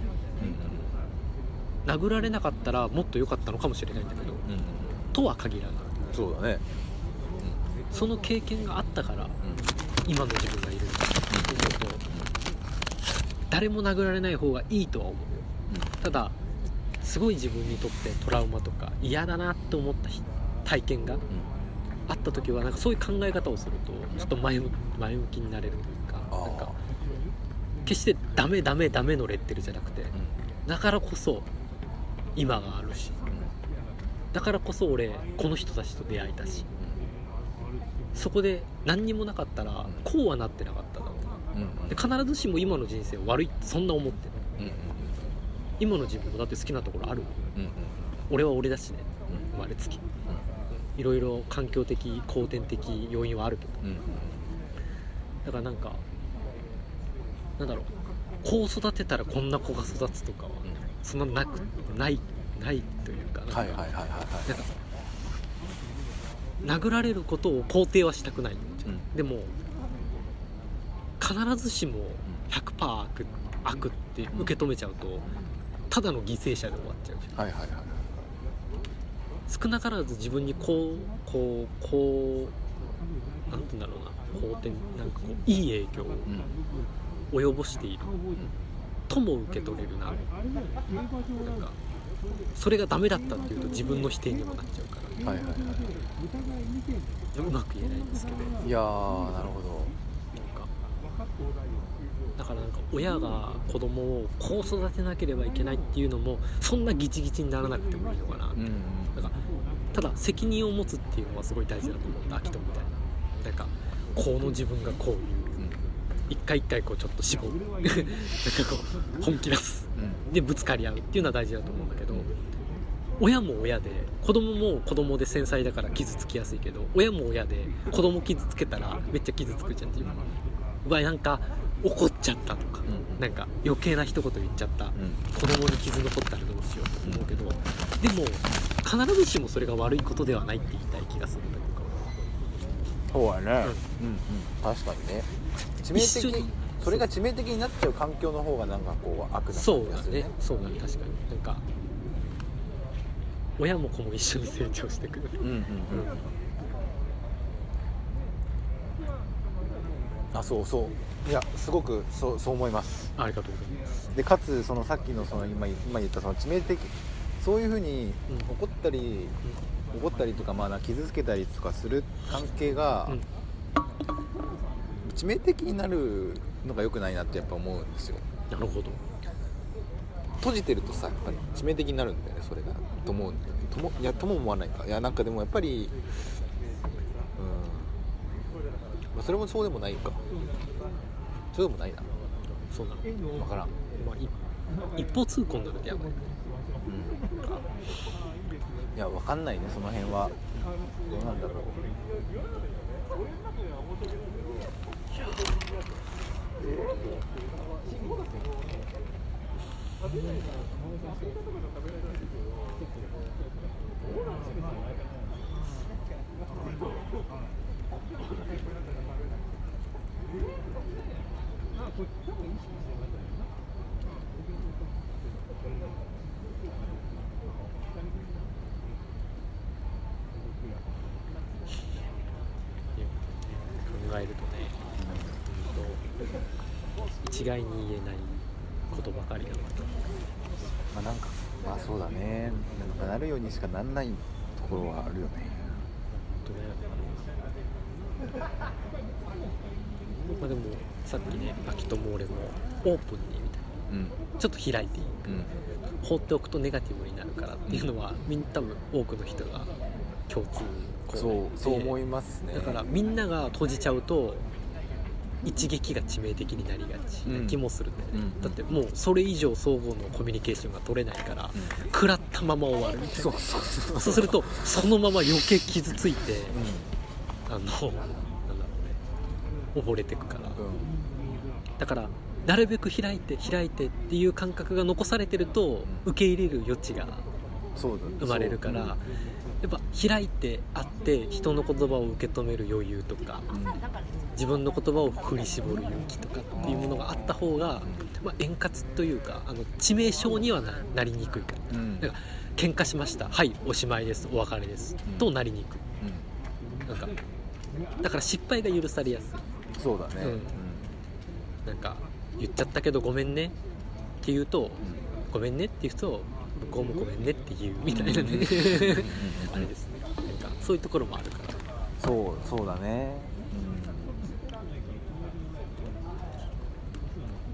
A: な殴られなかったらもっと良かったのかもしれないんだけど
B: うんうんうん。
A: とは限らない
B: そうだね。
A: その経験があったから今の自分がいるんだと思うと誰も殴られない方がいいとは思うよ。ただすごい自分にとってトラウマとか嫌だなって思った日体験があった時はなんかそういう考え方をするとちょっと前向前向きになれるというか
B: あ
A: なんか決してダメダメダメのレッテルじゃなくてだからこそ今があるしだからこそ俺この人たちと出会えたし。そこで何にもなかったらこうはなってなかっただろうで必ずしも今の人生悪いってそんな思ってない。
B: うんうん
A: 今の自分もだって好きなところあるもん。
B: うんうん
A: 俺は俺だしね。
B: うん
A: 生まれつき。いろいろ環境的後天的要因はあるけど。
B: うん
A: だからなんかなんだろう。こう育てたらこんな子が育つとかはそんななくないないというかなんか
B: はいはいはいはいはい。
A: なんか殴られることを肯定はしたくない
B: うん。
A: でも必ずしも100%悪悪って受け止めちゃうとただの犠牲者で終わっちゃうじゃん。
B: はいはいはい
A: 少なからず自分にこうこうこうなんて言うんだろうな。後天なんかこういい影響を
B: うん。
A: 及ぼしている。とも受け取れるな。なんかそれがダメだったっていうと自分の否定にもなっちゃうから。
B: はいはいは
A: うまく言えないんですけど。
B: いいやーなるほど。
A: だからなんか親が子供をこう育てなければいけないっていうのもそんなギチギチにならなくてもいいのかな、
B: うん
A: なんかただ責任を持つっていうのはすごい大事だと思うんだ。秋人みたいな。なんかこの自分がこういう。一回一回こうちょっと絞る。なんかこう本気出す。
B: うん。
A: でぶつかり合うっていうのは大事だと思うんだけど親も親で子供も子供で繊細だから傷つきやすいけど親も親で子供傷つけたらめっちゃ傷つくじゃん自分。うわなんか怒っちゃったとか、
B: うん
A: なんか余計な一言言っちゃった、
B: うん。
A: 子供に傷残ったらどうしようと思うけど、でも必ずしもそれが悪いことではないって言いたい気がするんだけど。
B: そうやね。うん。うん確かにね。致命的
A: に。
B: それが致命的になっちゃう環境の方がなんかこう悪な
A: そうだ
B: 感じがする
A: ね。そうだね。確かに。なんか親も子も一緒に成長してくる。
B: うんうんうんあそうそう。いやすごくそうそう思います。
A: ありがとうございます。
B: でかつそのさっきのその今今言ったその致命的そういうふうに
A: うん。
B: 怒ったり、怒ったりとかまあな傷つけたりとかする関係が、
A: うん。
B: 致命的になるのが良くないなってやっぱ思うんですよ。
A: なるほど。
B: 閉じてるとさやっぱり致命的になるんだよねそれがと思うともいやとも思わないか。いやなんかでもやっぱりうん、まあ、それもそうでもないか。そうでもないな。
A: そう。なの
B: 分からん、
A: まあ、一方通行なるとやばい、うん、
B: いや分かんないね。その辺は。どうなんだろう。
A: うん考えるとね、うん、一概に言えないことばかりだなと。
B: まあ、なんかまあそうだね。なんかなるようにしかなんないところはあるよね。
A: 本当ね。まあでもさっきね秋とも俺もオープンにみたい
B: うん。
A: なちょっと開いていい。
B: うん。
A: 放っておくとネガティブになるからっていうのはみん多分多くの人が共通項
B: そう
A: で
B: そう思いますね。
A: だからみんなが閉じちゃうと一撃が致命的になりがちな気もするんだよね、
B: うん
A: だってもうそれ以上相互のコミュニケーションが取れないから、食らったまま終わるみたいな。
B: そう
A: するとそのまま余計傷ついてあのなんだろうね溺れてくから。
B: うん。
A: だからなるべく開いて開いてっていう感覚が残されてると
B: うん。
A: 受け入れる余地が生まれるからやっぱ開いてあって人の言葉を受け止める余裕とか自分の言葉を振り絞る勇気とかっていうものがあった方が、まあ、円滑というかあの致命傷にはななりにくいから。
B: うん。
A: だから喧嘩しました。はいおしまいです。お別れです、
B: うん。
A: となりにく
B: うん。
A: いなんかだから失敗が許されやす
B: そうだね。
A: うん。いなんか言っちゃったけどごめんねって言うとごめんねって言うと向こうもごめんねって言うみたいなね。
B: うん
A: あれですね。なんかそういうところもあるから。
B: そうそうだね。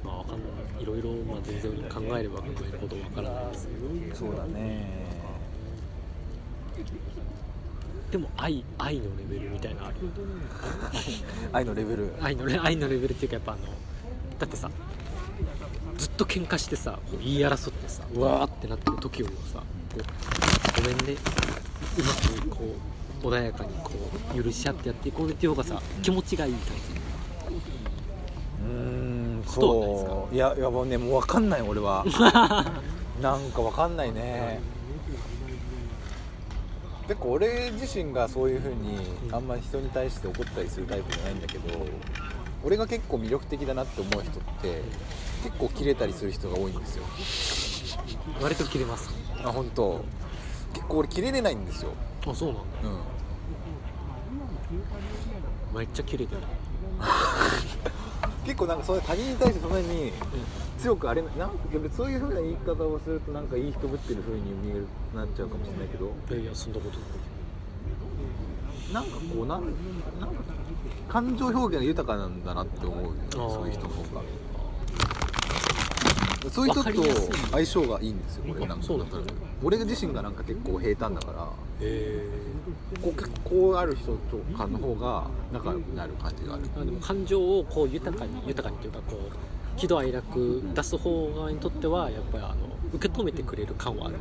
A: まあわかんない。いろいろ、まあ、全然考えれば考えるほどわからないです
B: そうだね。
A: でも愛愛のレベルみたいなのある
B: 愛のレベル。
A: 愛のレ愛のレベルっていうかやっぱあのだってさずっと喧嘩してさこう言い争ってさうわーってなってる時よりはさこうごめんね。うまくこう穏やかにこう許し合ってやっていこうねっていう方がさ気持ちがいい感
B: うーん
A: ことはないですか？
B: そう。いやいやもうねもう分かんない俺は。なんか分かんないね。結構俺自身がそういう風にあんまり人に対して怒ったりするタイプじゃないんだけど俺が結構魅力的だなって思う人って結構キレたりする人が多いんですよ。
A: じ割と切れます。
B: あ本当。結構俺キレれないんですよ。
A: あそうなんだ。
B: うん。
A: めっちゃ切れてる。
B: 結構なんかそういう他人に対してそんなに強くあれなんかそういう風な言い方をするとなんかいい人ぶってる風に見えるなっちゃうかもしれないけど。
A: いやいやそんなこと
B: なんかこうなんなんか感情表現が豊かなんだなって思うそういう人の方がそういう人と相性がいいんですよ俺なんか。
A: そうなんだ。
B: 俺自身がなんか結構平坦だから
A: へ
B: こう結構ある人とかの方が仲良くなる感じがある。
A: えでも感情をこう豊かに豊かにというかこう喜怒哀楽出す方側にとってはやっぱりあの受け止めてくれる感はある。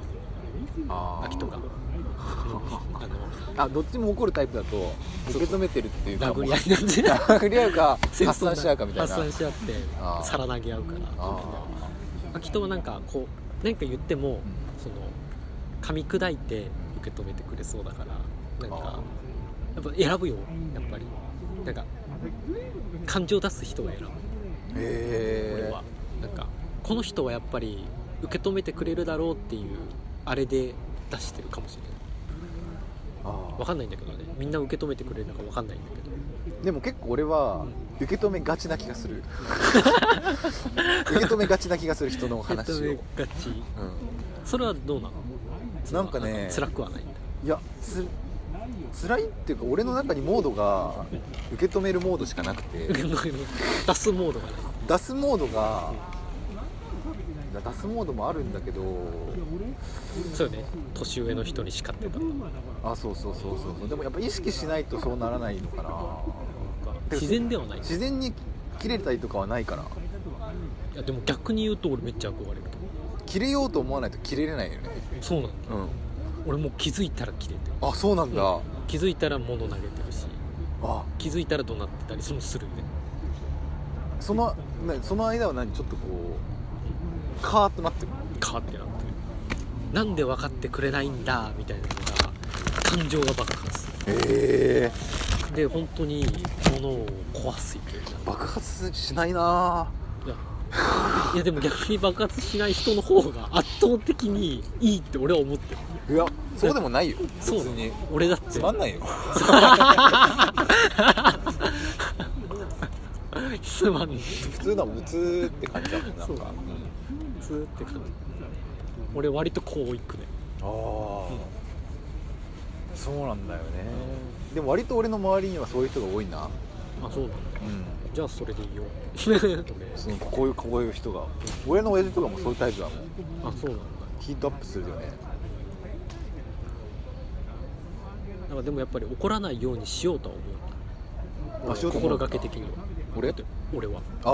B: あー。
A: 秋とが あの
B: あどっちも怒るタイプだと受け止めてるっていうか
A: 殴り合いになって。
B: 殴り合うか発散し合うかみたいな。
A: 発散し合って皿投げ合うから
B: あ
A: 秋人はなんかこう何か言っても、
B: ん
A: その噛み砕いて受け止めてくれそうだからなんかやっぱ選ぶよやっぱり。なんか感情出す人が選ぶ。
B: え
A: 俺は。なんかこの人はやっぱり受け止めてくれるだろうっていうあれで出してるかもしれない。
B: あ
A: わかんないんだけどね。みんな受け止めてくれるのかわかんないんだけど。
B: ーでも結構俺は受け止めがちな気がする。受け止めがちな気がする人の話を、
A: 受
B: うん、
A: け止めがち。それはどうなの？
B: なんかね
A: 辛くはないんだ。
B: いやつ辛いっていうか俺の中にモードが受け止めるモードしかなくて。
A: 出すモードがね
B: 出すモードが出すモードもあるんだけど。
A: そうよね。年上の人に叱ってた。
B: あそうそうそうそうそう。でもやっぱ意識しないとそうならないのかな
A: 自然ではない。
B: 自然に切れたりとかはないから。
A: いやでも逆に言うと俺めっちゃ憧れる。
B: 切れようと思わないと切れれないよね。
A: そうなんだ。
B: うん。
A: 俺もう気づいたら切れてる。
B: あそうなんだ、
A: 気づいたら物投げてるし。
B: あ。
A: 気づいたら怒鳴ってたりするするよね
B: そのねその間は何？ちょっとこうカーッとなってる？
A: カーってなってる。なんで分かってくれないんだみたいなのが感情が爆発
B: へえ
A: で本当に物を壊すというか
B: 爆発しないな。い
A: やいやでも逆に爆発しない人の方が圧倒的にいいって俺は思ってる。
B: いやそうでもないよ。別
A: そう俺だって。
B: つまんないよ。
A: つまんね
B: 普通のは普通って感じだもんなんか。
A: そう。普通って感じ。俺割とこういくね。
B: ああ、そうなんだよねでも割と俺の周りにはそういう人が多いな。
A: あそうなんだ。
B: うん。
A: じゃあそれでいいよ。
B: そのこういうこういう人が。俺の親父とかもそういうタイプだもん。
A: あそうなんだ。
B: ヒートアップするよね。
A: なんかでもやっぱり怒らないようにしようとは思う
B: あしようと思う。
A: 心がけ的には。
B: 俺？
A: だって俺は。
B: ああ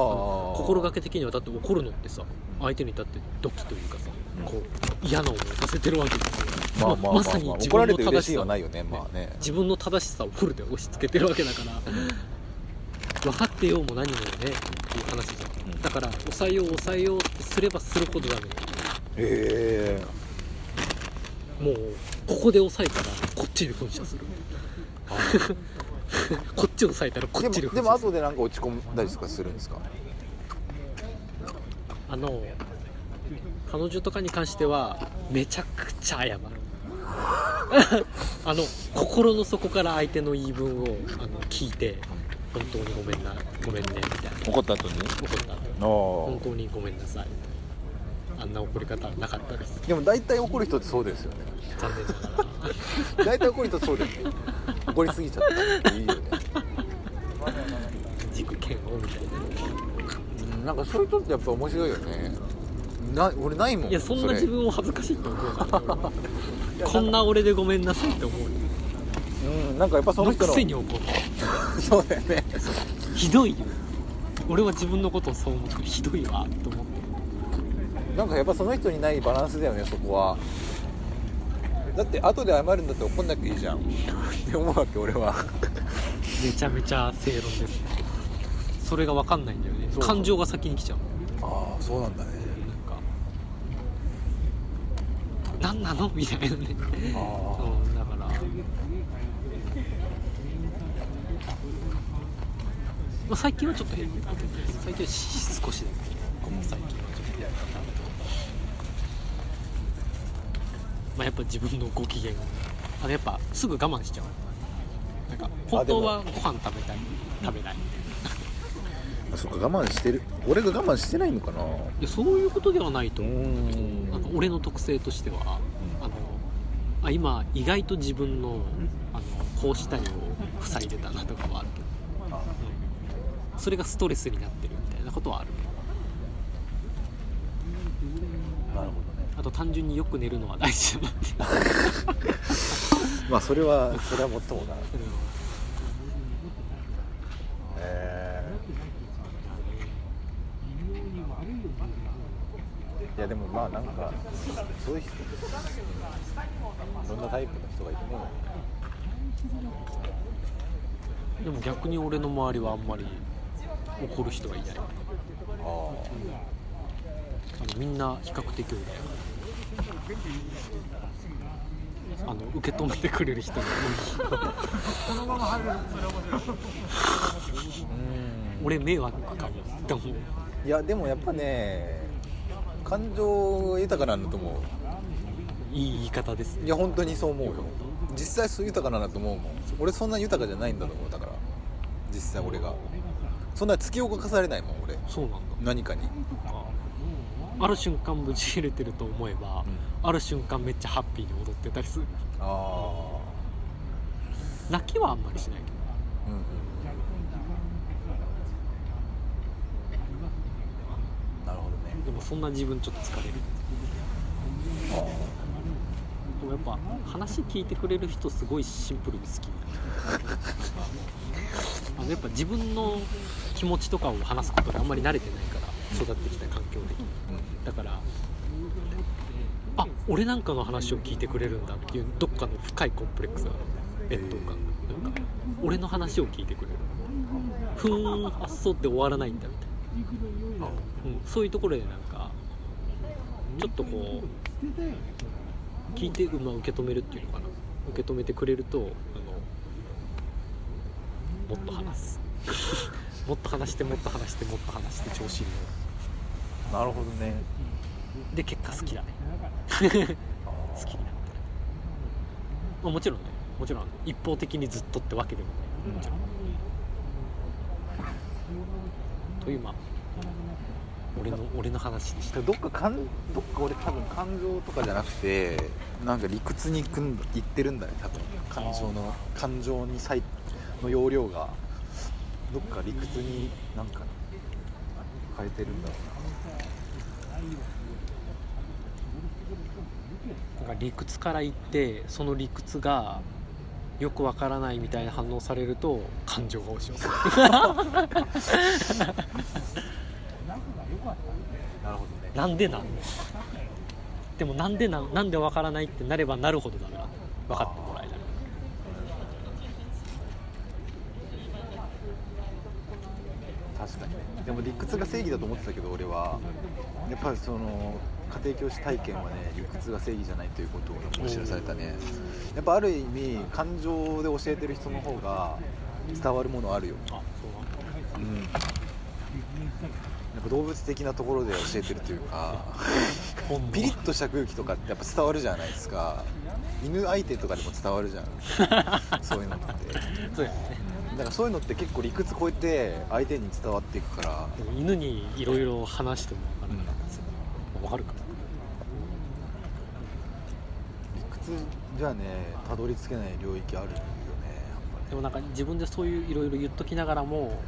A: 心がけ的にはだって怒るのってさ相手にだってドキというかさ、こう嫌な思いさせてるわけですよ。
B: まあまあまあ、まあ。
A: まさに自
B: 怒ら
A: 分の正
B: し
A: さ
B: はないよね。まあね。
A: 自分の正しさをフルで押し付けてるわけだから分かってようも何もねっていう話じゃん、
B: うん。
A: だから抑えよう抑えようってすればするほどダメ。
B: へえ。
A: もうここで抑えたらこっちで噴射する。こっちを抑えたらこ
B: で
A: っちで
B: もでも
A: 噴射する。
B: 後でなんか落ち込んだりとかするんですか
A: あの彼女とかに関してはめちゃくちゃ謝る。あの心の底から相手の言い分をあの聞いて本当にごめんなごめんねみたいな。
B: 怒った後に？
A: 怒った。
B: あ
A: 本当にごめんなさい。あんな怒り方はなかったです。
B: でも大体怒る人ってそうですよね。
A: 残念ながら。
B: 大体怒る人そうですよ怒りすぎちゃったっていいよね。
A: 軸剣をみたい
B: うんなんかそういう人ってやっぱ面白いよねな俺ないもん。
A: ないやそんな
B: れ
A: 自分を恥ずかしいと思うからこんな俺でごめんなさいって思うよ。
B: うんなんかやっぱその
A: の。く
B: 人の
A: せに怒る。
B: そうだよね。
A: ひどいよ。俺は自分のことをそう思ってる。ひどいわと思って
B: なんかやっぱその人にないバランスだよねそこは。だって後で謝るんだって怒んなきゃいいじゃん。って思うわけ俺は。
A: めちゃめちゃ正論ですそれが分かんないんだよね。感情が先に来ちゃう。
B: ああそうなんだね
A: なんか何なの？みたいなね。
B: あ
A: うだから、まあ、最近はちょっと減ってる最近は少しだけこの最近はちょっとまあやっぱ自分のご機嫌あのやっぱすぐ我慢しちゃう。なんか本当はご飯食べたい食べない。
B: あそっか我慢してる。俺が我慢してないのかな。い
A: やそういうことではないと思う。
B: うん。
A: なんか俺の特性としては、あのあ今意外と自分のあのこうしたいを塞いでたなとかはあるけど、うん。それがストレスになってるみたいなことはある。
B: なるほどね。
A: あと単純によく寝るのは大事だなって
B: まあそれはそれはもっともだえーいやでもまあなんかそういう人いろんなタイプの人がいても
A: でも逆に俺の周りはあんまり怒る人がいない。
B: あ
A: あみんな比較的俺あの受け止めてくれる人が多い。
B: うん。
A: 俺迷惑かも
B: いやでもやっぱね感情豊かなんだと思う。
A: いい言い方です。
B: いや本当にそう思うよ。実際そう豊かなんだと思うもん。俺そんな豊かじゃないんだと思うだから。実際俺が。そんな突き動かされないもん俺。
A: そうなんだ。
B: 何かに。
A: ある瞬間ぶち切れてると思えば、ある瞬間めっちゃハッピーに踊ってたりする。
B: あ
A: 泣きはあんまりしないけ
B: あうんうんなるほどね
A: どでもそんな自分ちょっと疲れる
B: あ
A: でもやっぱ話聞いてくれる人すごいシンプルに好きあのやっぱ自分の気持ちとかを話すことであんまり慣れてないから育ってきた環境的に
B: うん
A: だからあ俺なんかの話を聞いてくれるんだっていうどっかの深いコンプレックスが劣等感なん。か俺の話を聞いてくれる。ふーんあそうって終わらないんだみたいな、うん、そういうところでなんかちょっとこう聞いて、まあ、受け止めるっていうのかな。受け止めてくれるとあのもっと話す。もっと話してもっと話してもっと話して調子いいの
B: なるほどね。
A: で結果好きだね。好きになってる、まあ、もちろんね。もちろん一方的にずっとってわけでもない。もちろん。というまあ俺の俺の話でした
B: どっかかんどっか俺多分感情とかじゃなくてなんか理屈に行くん行ってるんだね多分。感情の感情にさいの容量が。どっか理屈になんか変えてるんだろ
A: な。んか理屈から言ってその理屈がよくわからないみたいな反応されると感情が押し寄せる。
B: う な
A: んでなん？でもなんでなん？なんでわからないってなればなるほどだ。な分かってもらえない。
B: 確かに。ねでも理屈が正義だと思ってたけど俺は。やっぱりその家庭教師体験はね理屈が正義じゃないということを知らされたね。やっぱある意味感情で教えてる人の方が伝わるものあるよ。
A: あそう
B: うん動物的なところで教えてるというか ピリッとした空気とかってやっぱ伝わるじゃないですか。犬相手とかでも伝わるじゃん。そういうのって。
A: そうやね。
B: だからそういうのって結構理屈超えて相手に伝わっていくから。
A: 犬にいろいろ話しても分かるから、分かるか
B: 理屈じゃねたどり着けない領域あるよねやっ
A: でもなんか自分でそういういろいろ言っときながらも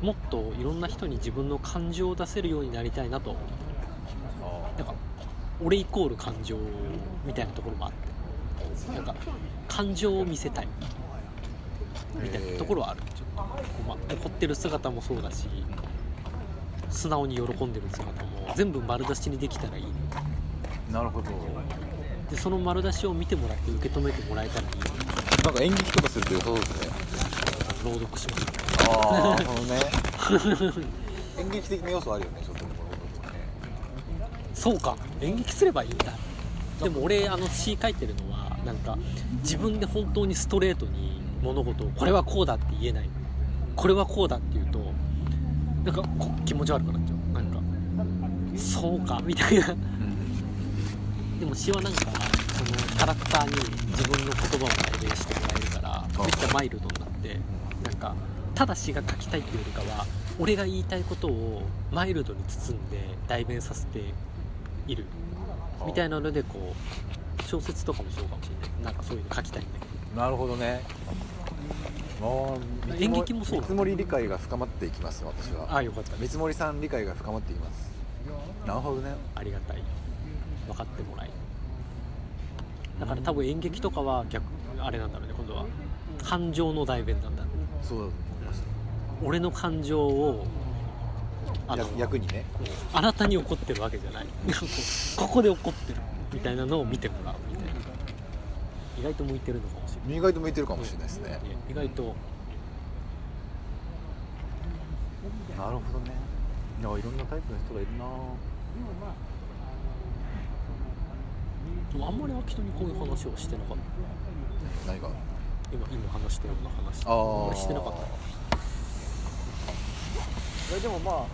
A: もっといろんな人に自分の感情を出せるようになりたいなと。なんか俺イコール感情みたいなところもあって。なんか感情を見せたい。みたいなところはある。ちょっとこう、まあ、怒ってる姿もそうだし素直に喜んでる姿も全部丸出しにできたらいい
B: なるほど。
A: でその丸出しを見てもらって受け止めてもらえたらいい
B: なんか演劇とかすると良さそうですね。
A: 朗読します
B: ああね。演劇的な要素あるよねちょっとこのね。
A: そうか。演劇すればいいんだ。でも俺あの詩書いてるのはなんか自分で本当にストレートに物事をこれはこうだって言えない。これはこうだって言うとなんかこ気持ち悪くなっちゃう。なんかそうかみたいな。でも詩はなんかそのキャラクターに自分の言葉を代弁してもらえるからめっちゃマイルドになってなんかただ詩が書きたいっていうよりかは俺が言いたいことをマイルドに包んで代弁させている。みたいなのでこう小説とかもそうかもしれない。なんかそういうの書きたいんだけ
B: なるほどね。もう
A: 演劇もそう
B: 見積もり理解が深まっていきます私
A: どあ
B: は。
A: あよかった。
B: 見積もりさん理解が深まっていきます。なるほどね。
A: ありがたい。分かってもらい。だから多分演劇とかは逆あれなんだろうね今度は。感情の代弁なんだ
B: そうだと思いまし
A: 俺の感情をあの
B: た役役にね。
A: あなたに怒ってるわけじゃない。ここで怒ってるみたいなのを見てもらうみたいな。意外と向いてるのかもしれない。
B: 意外と向いてるかもしれないですね。
A: 意外と。
B: なるほどね。いやいろんなタイプの人がいるな。
A: でもあんまり秋人にこういう話をしてなかった。
B: 何が？
A: 今今話したような話。
B: ああ
A: んまりしてなかった
B: いやでもま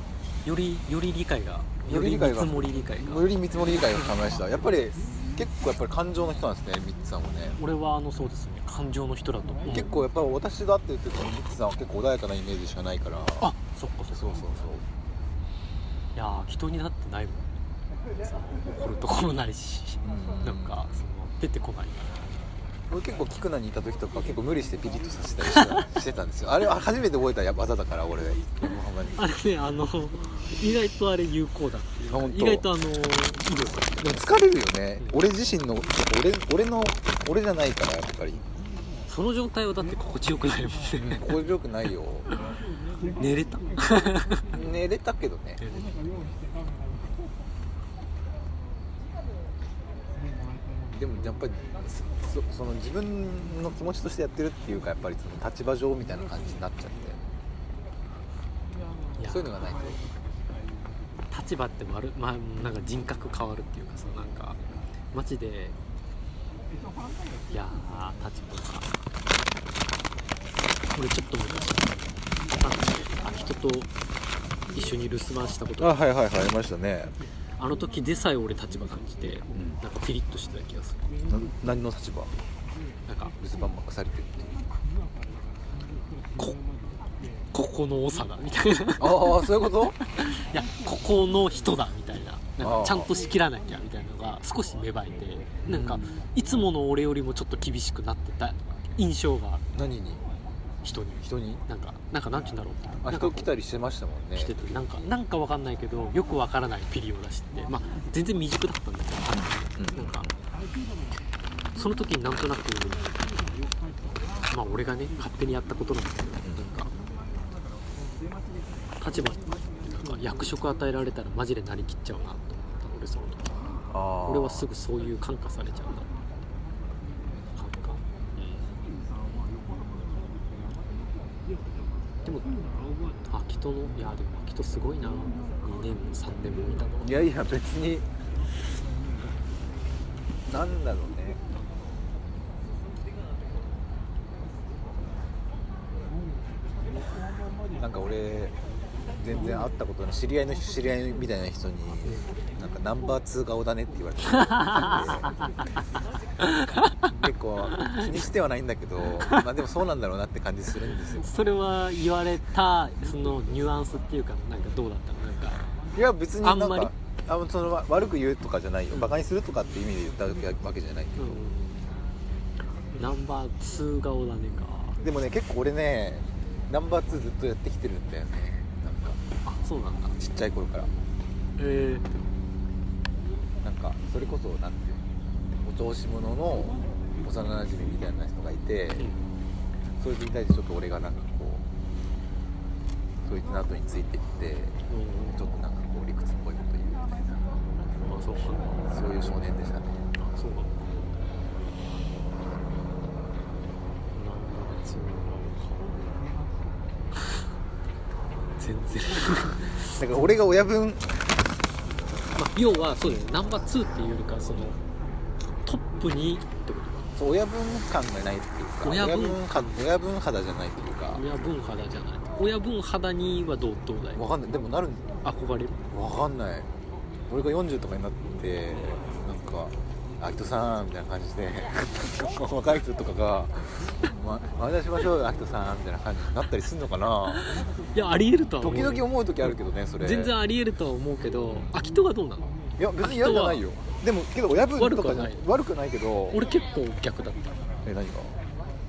A: よりより理解が
B: より理解が。
A: 見積もり理解
B: あ
A: が
B: より見積もり理解が深まりました。やっぱり結構やっぱり感情の人なんですねミッツさんもね。
A: 俺はあのそうですね。感情の人だと思う。
B: 結構やっぱり私が会ってる時にミッツさんは結構穏やかなイメージしかないから。
A: あそっかそっか。
B: そうそうそう
A: いやー人になってないもん。その怒るところないし。
B: うん。
A: なんかその出てこない
B: 俺結構菊名にいた時とか結構無理してピリッとさせたりしてたしてたんですよ。あれは初めて覚えた技だから俺。横浜に。
A: あれねあの意外とあれ有効だっていう。意外とあの威力
B: でも疲れるよね。俺自身の俺俺の俺じゃないからやっぱり。
A: その状態はだって心地よくないもんね。
B: 心地よくないよ。
A: 寝れた。
B: 寝れたけどねでもやっぱりそその自分の気持ちとしてやってるっていうかやっぱりその立場上みたいな感じになっちゃって。
A: いや
B: そういうのがないと？
A: 立場って丸、まあ、なんか人格変わるっていうかさなんかマジでいやー立場か俺ちょっと昔なんかね秋人と一緒に留守番したこと
B: あはいはいはいありましたね
A: あの時でさえ俺立場感じて、なんかピリッとしてた気がする。
B: な何の立場？
A: なんか
B: 留守番任されてるっていう。
A: こここの長だみたいな。い
B: ああそういうこと？
A: やここの人だみたいな。なんかちゃんと仕切らなきゃみたいなのが少し芽生えてなんかいつもの俺よりもちょっと厳しくなってた印象がある。
B: 何に？
A: 人に。
B: 人に？
A: なんかなんかなんて言うんだろう。
B: あ
A: なんか
B: 人来たりしてましたもんね。
A: 来ててなんかなんかわかんないけどよくわからないピリを出して。まあ全然未熟だったんだけど、
B: うん。
A: なんか。その時になんとなくまあ俺がね勝手にやったことなんだけど、なんか立場なんか役職与えられたらマジでなりきっちゃうなと思った俺その時。俺はすぐそういう感化されちゃうんだ感化でも秋人のいやでも秋人すごいな。2年も3年もいたの。
B: いやいや別になんだろうね。なんか俺全然会ったことない知り合いの知り合いみたいな人にナンバー2顔だねって言われて。結構気にしてはないんだけどまあでもそうなんだろうなって感じするんですよ。
A: それは言われたそのニュアンスっていうかなんかどうだったの？なんか
B: いや別になんか
A: あんまり？
B: あそのわ悪く言うとかじゃないよバカにするとかって意味で言ったわけじゃないけど、
A: うん。ナンバー2顔だねか。
B: でもね結構俺ねナンバー2ずっとやってきてるんだよね。なんか
A: あそうなんだ。
B: ちっちゃい頃から。
A: え
B: なんかそれこそなんていうのお調子者の幼なじみみたいな人がいて
A: ー
B: それに対してちょっと俺がなんかこうそいつの後についていって
A: うん。
B: ちょっとなんかこう理屈っぽいこと言うみたいな。
A: あそうか
B: そういう少年でしたね。
A: あそうかナンバー2顔か全然。
B: だから俺が親分
A: まあ、要はそうだよね。ナンバー2っていうよりかそのトップにってこ
B: そう親分感がないっていうか
A: 親分
B: 感親分肌じゃないっていうか。
A: と親分肌じゃない。親分肌にはどうどうだい？
B: わかんない。でもなる
A: 憧れる？
B: わかんない。俺が40とかになってなんか「アキトさん」みたいな感じで 若い人とかが「ま前出しましょうよアキトさん」みたいな感じになったりするのかな。い
A: やありえるとは思う
B: 時々思う時あるけどねそれ。
A: 全然ありえるとは思うけど秋人はどうなの？
B: いや別に嫌じゃないよ。でもけど親分とかじゃ
A: 悪くはない。
B: 悪くないけど。
A: 俺結構逆だった。
B: え何が？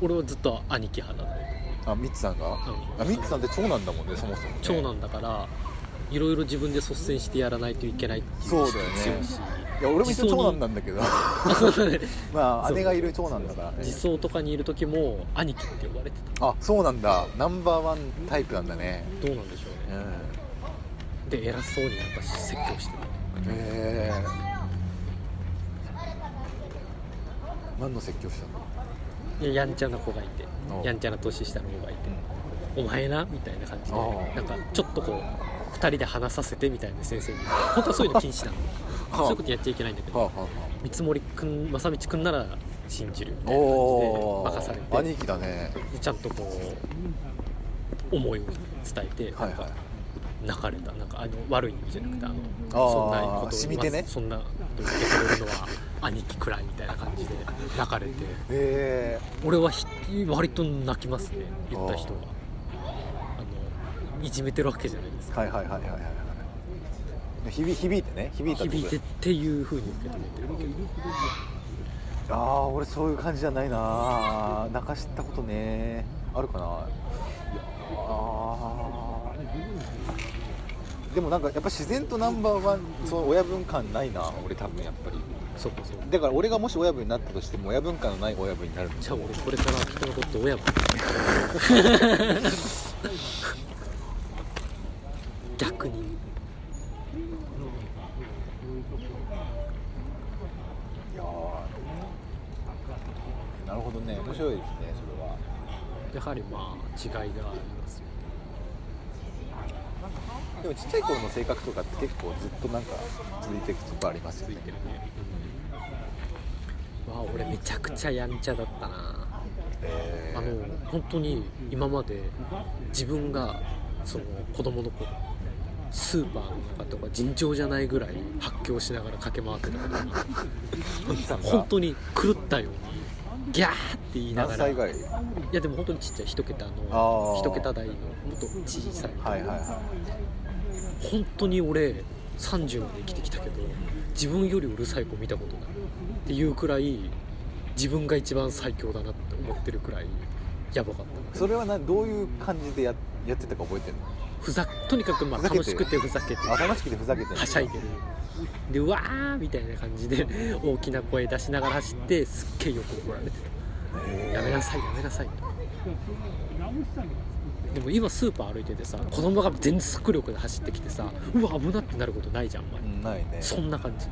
A: 俺はずっと兄貴派だね
B: あミッツさんが、あミッツさんって長男だもんねそもそも、ね、
A: 長男だからいろいろ自分で率先してやらないといけないっていう
B: そうだよね。
A: 強いし
B: いや俺も一応長男なんだけど。まあ姉がいる長男だからね。
A: 自走とかにいる時も兄貴って呼ばれて
B: あそうなんだ。ナンバーワンタイプなんだね。
A: たどうなんでしょうね。
B: うん。
A: で偉そうになんか説教してる
B: へえ。何の説教したの？
A: いややんちゃな子がいて。
B: お
A: やんちゃな年下の子がいて「お前な」みたいな感じで。なんかちょっとこう2人で話させてみたいな先生に。本当はそういうの禁止なの。
B: あ。
A: そういうことやっちゃいけないんだけど。
B: はあは
A: 見積もりくん正道くんなら信じるみたいな感じで任されて。
B: 兄貴だね。
A: ちゃんとこう思いを伝えて
B: はいはい。
A: 泣かれた。なんかあの悪い意味じゃなくてあのそんなことを
B: 染みてね。
A: まあそんなことを受け取れるのは兄貴くらいみたいな感じで泣かれて。
B: へえ
A: 俺はひ割と泣きますね。言った人があのいじめてるわけじゃないですか。
B: はいはいはいはいはいはい。響響いてね。響いたって
A: 響いてっていうふうに受け止めてる。わけ
B: ああ俺そういう感じじゃないな。泣かしたことね。あるかな。あー。でもなんかやっぱ自然とナンバーワンその親分感ないな俺多分やっぱり。
A: そうかそうか。
B: だから俺がもし親分になったとしても親分感のない親分になるの
A: じゃあ俺これから人のこと親分 逆に。
B: なるほどね。面白いですねそれは。
A: やはりまあ違いがありますよ
B: でもちっちゃい頃の性格とかって結構ずっとなんか続いていくとこありますよね。
A: ついてるね、わあ俺めちゃくちゃやんちゃだったな。
B: えー。
A: あの本当に今まで自分がその子供の頃スーパーの中とか尋常じゃないぐらい発狂しながら駆け回ってたことに
B: ミキさんが
A: 本当に狂ったよ。うにギャーって言いながら。い？やでも本当にちっちゃい一桁
B: あ
A: の
B: ー。
A: 一桁台のもっと小さい。
B: はいはいは
A: 本当に俺30まで生きてきたけど自分よりうるさい子見たことないっていうくらい自分が一番最強だなって思ってるくらいやばかった。
B: いそれはなどういう感じでややってたか覚えてるの？
A: ふざとにかくまあ楽しくてふざけて。
B: あ楽しくてふざけてる。
A: はしゃいでる。でうわーみたいな感じで 大きな声出しながら走ってすっげえよく怒られてやめなさいやめなさい。でも今スーパー歩いててさ子供が全速力で走ってきてさうわ危なってなることないじゃんあんまり
B: ね。
A: そんな感じ。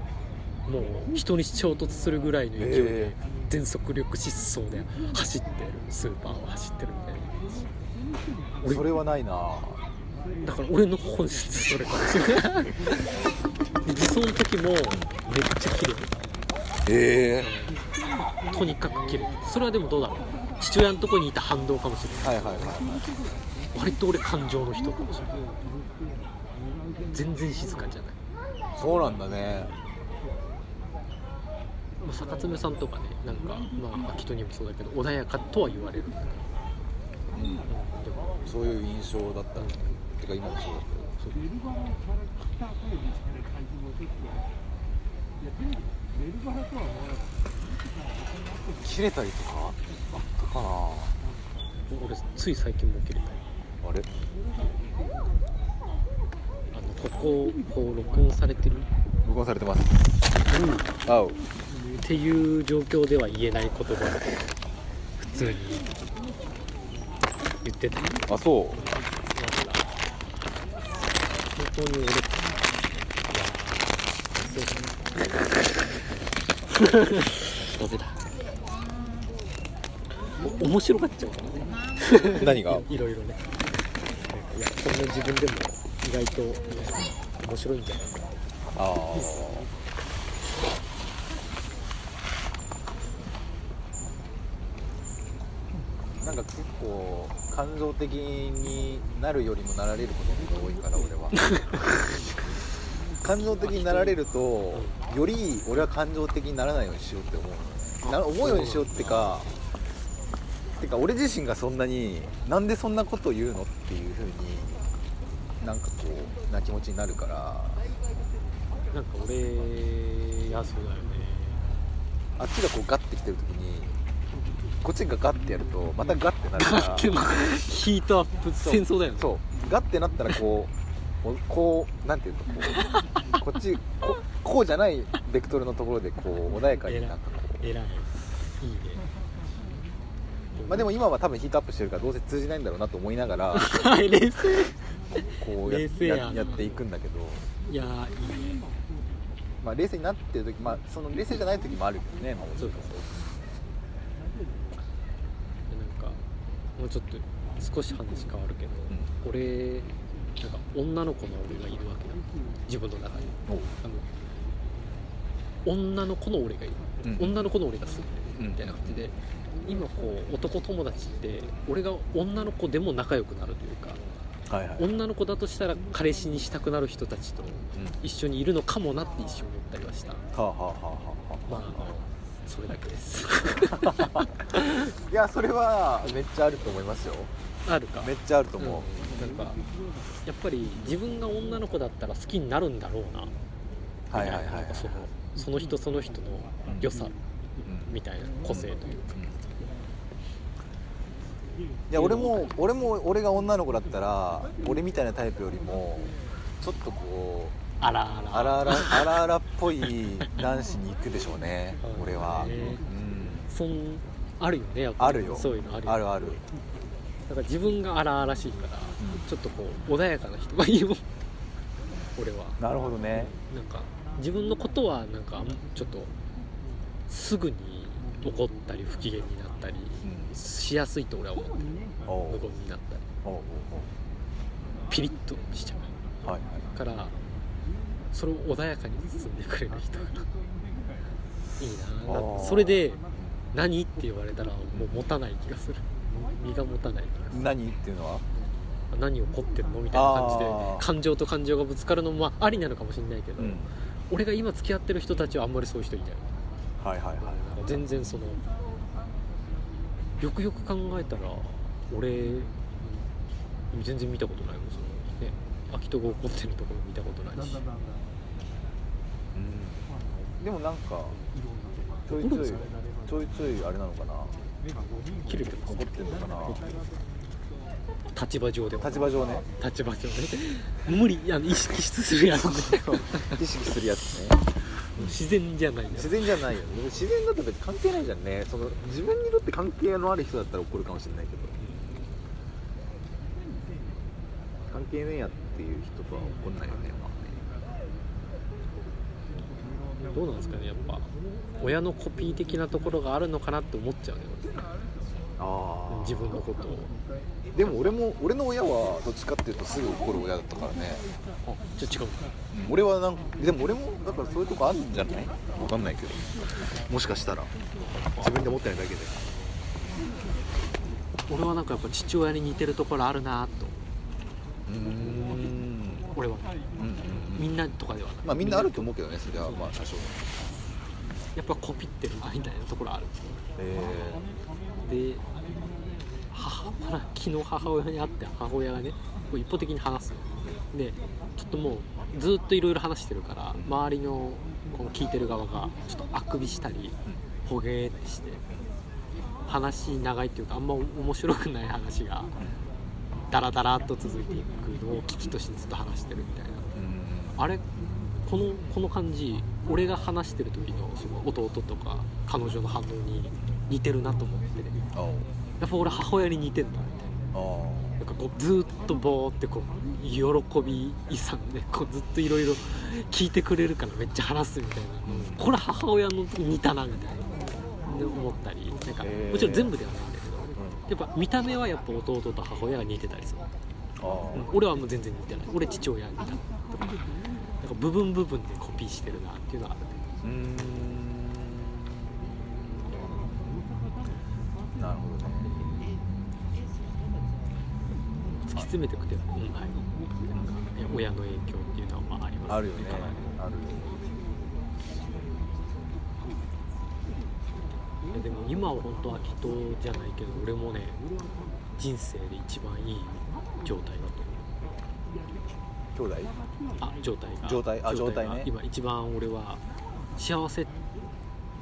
A: もう人に衝突するぐらいの勢いで
B: え
A: 全速力疾走で走ってる。スーパーを走ってるみたいな俺
B: それはないな
A: だから俺の本質それかもしれないで理想の時もめっちゃ綺麗
B: ええ
A: とにかく綺麗それはでもどうだろう。父親のとこにいた反動かもしれない
B: はいはいはい。はい
A: 割と俺感情の人かもしれない。全然静かじゃない。
B: そうなんだね。
A: まあ坂爪さんとかねなんかまあ秋人にもそうだけど穏やかとは言われる、うん、で
B: うん
A: も
B: そういう印象だった。ねてか今もそうだけ
C: ベルバラから来た声みたいな感じもちょっといやテレビベルバラとは思わなかった
B: ど切れたりとかあったかな
A: 俺つい最近も切れた
B: あれ
A: あのこここう録音されてる？
B: 録音されてます。あう
A: っていう状況では言えない言葉普通に言ってた。
B: あそう。
A: 本当に俺いやそうだなダメだ面白がっちゃうからね
B: 何が
A: いろいろねいやこんな自分でも意外と面白いんじゃないかな
B: ああなんか結構感情的になるよりもなられることが多いから俺は。感情的になられるとより俺は感情的にならないようにしようって思うのね。な思うようにしようってかてか俺自身がそんなになんでそんなこと言うのっていう風になんかこうな気持ちになるから。
A: なんか俺いやそうだよね。
B: あっちがこうガッてきてる時にこっちがガッてやるとまたガッてなるから
A: でもヒートアップ
B: そう。
A: 戦争だよね。
B: そう。ガッてなったらこうおこうなんていうのこうこっちここうじゃないベクトルのところでこう穏やかになんかこ
A: 偉い。い。いね。
B: うまあでも今は多分ヒートアップしてるからどうせ通じないんだろうなと思いながら
A: 冷静。
B: こうや
A: 冷静やな。
B: ややっていくんだけど、
A: いやいいね。
B: まあ、冷静になってる時まあその冷静じゃない時もあるけどね、まあ、
A: そうかそうかなんかもうちょっと少し話変わるけど、俺なんか女の子の俺がいるわけだ自分の中に。あの女の子の俺がいる、
B: うん。
A: 女の子の俺が住んで
B: うん。
A: るみたいな感じで、今こう男友達って俺が女の子でも仲良くなるというか
B: はいはい、
A: 女の子だとしたら彼氏にしたくなる人たちと
B: うん。
A: 一緒にいるのかもなって一瞬思ったりはした。
B: はあはあはあはあ。
A: まあそれだけです。
B: いやそれはめっちゃあると思いますよ。
A: あるか。
B: めっちゃあると思う、
A: うん。なんかやっぱり自分が女の子だったら好きになるんだろうな。
B: はいはいはい
A: そのその人その人の良さ
B: うん。
A: みたいな個性というか、
B: いや俺も俺も俺が女の子だったら俺みたいなタイプよりもちょっとこう
A: あらあら。
B: あらあらあらあらっぽい男子に行くでしょうね
A: うん
B: 俺は、
A: ね
B: うん、
A: そんあるよねやっぱり。
B: あるよ。
A: そういうのあるよ。
B: あるある。
A: だから自分が荒々しいから、ちょっとこう穏やかな人がいいよ 俺は。
B: なるほどね。
A: なんか自分のことはなんかちょっとすぐに怒ったり不機嫌になったり
B: うん
A: しやすいと俺は思ってる。無言になったり。ピリッとしちゃ
B: おう。はいはい。う
A: からそれを穏やかに包んでくれる人がいいな。それで「何?」って言われたらもう持たない気がする。身が持たない気がする。
B: 何っていうのは？
A: 何怒ってんのみたいな感じで感情と感情がぶつかるのもまあありなのかもしれないけど、
B: うん。
A: 俺が今付き合ってる人たちはあんまりそういう人いない。
B: はいはいはい
A: 全然そのよくよく考えたら俺全然見たことないもんそのね空き戸が起こってるところ見たことないし。
B: うんでもなんかちょいちょいちょいちょいあれなのかな。
A: 切れてます
B: 怒ってんのかな
A: 立場上では
B: 立場上ね。
A: 立場上ね無理あの意識するやつね。
B: 意識するやつね。
A: 自然じゃない。
B: 自然じゃないよね。でも自然だと別に関係ないじゃんね。その自分にとって関係のある人だったら怒るかもしれないけど。関係ねえやっていう人とは怒んないよねまあね
A: どうなんですかねやっぱ。親のコピー的なところがあるのかなって思っちゃうね
B: あ
A: 自分のことを。
B: でも俺も俺の親はどっちかっていうとすぐ怒る親だったからね。
A: あじゃあ違う。
B: 俺はなんでも俺もだからそういうとこあるんじゃない？わかんないけど。もしかしたら。自分で思ってないだけで。
A: 俺はなんかやっぱ父親に似てるところあるなと。
B: うーん。
A: 俺は。
B: うんうん
A: みんなとかではない。
B: まあみんなあると思うけどねそれは。まあ多少。
A: やっぱコピってるなみたいなところある。
B: え
A: で母昨日母親に会って母親がねこう一方的に話すの。でちょっともうずっといろいろ話してるから周りのこの聞いてる側がちょっとあくびしたりほげーってして話長いっていうかあんま面白くない話がダラダラっと続いていくのを危機としてずっと話してるみたいなあれこのこの感じ俺が話してる時のその弟とか彼女の反応に似てるなと思って。やっぱ俺母親に似てんだみたい
B: あ
A: ななんかこうずーっとボーってこう喜び勇んでこうずっといろいろ聞いてくれるからめっちゃ話すみたいな、これ母親の時似たなみたいな。で思ったりなんかもちろん全部ではないんだけど。やっぱ見た目はやっぱ弟と母親が似てたりする、俺はもう全然似てない。俺父親に似た。とかなんか部分部分でコピーしてるなっていうのはある。
B: うーん。なるほどね。
A: 突き詰めていくと、うんはい、なんか親の影響っていうのはまああります
B: あるよね。ある
A: いやでも今は本当は人じゃないけど俺もね人生で一番いい状態だと。
B: 兄弟
A: あ状態。が
B: 状態。あ状態
A: が
B: ね。
A: 今一番俺は幸せ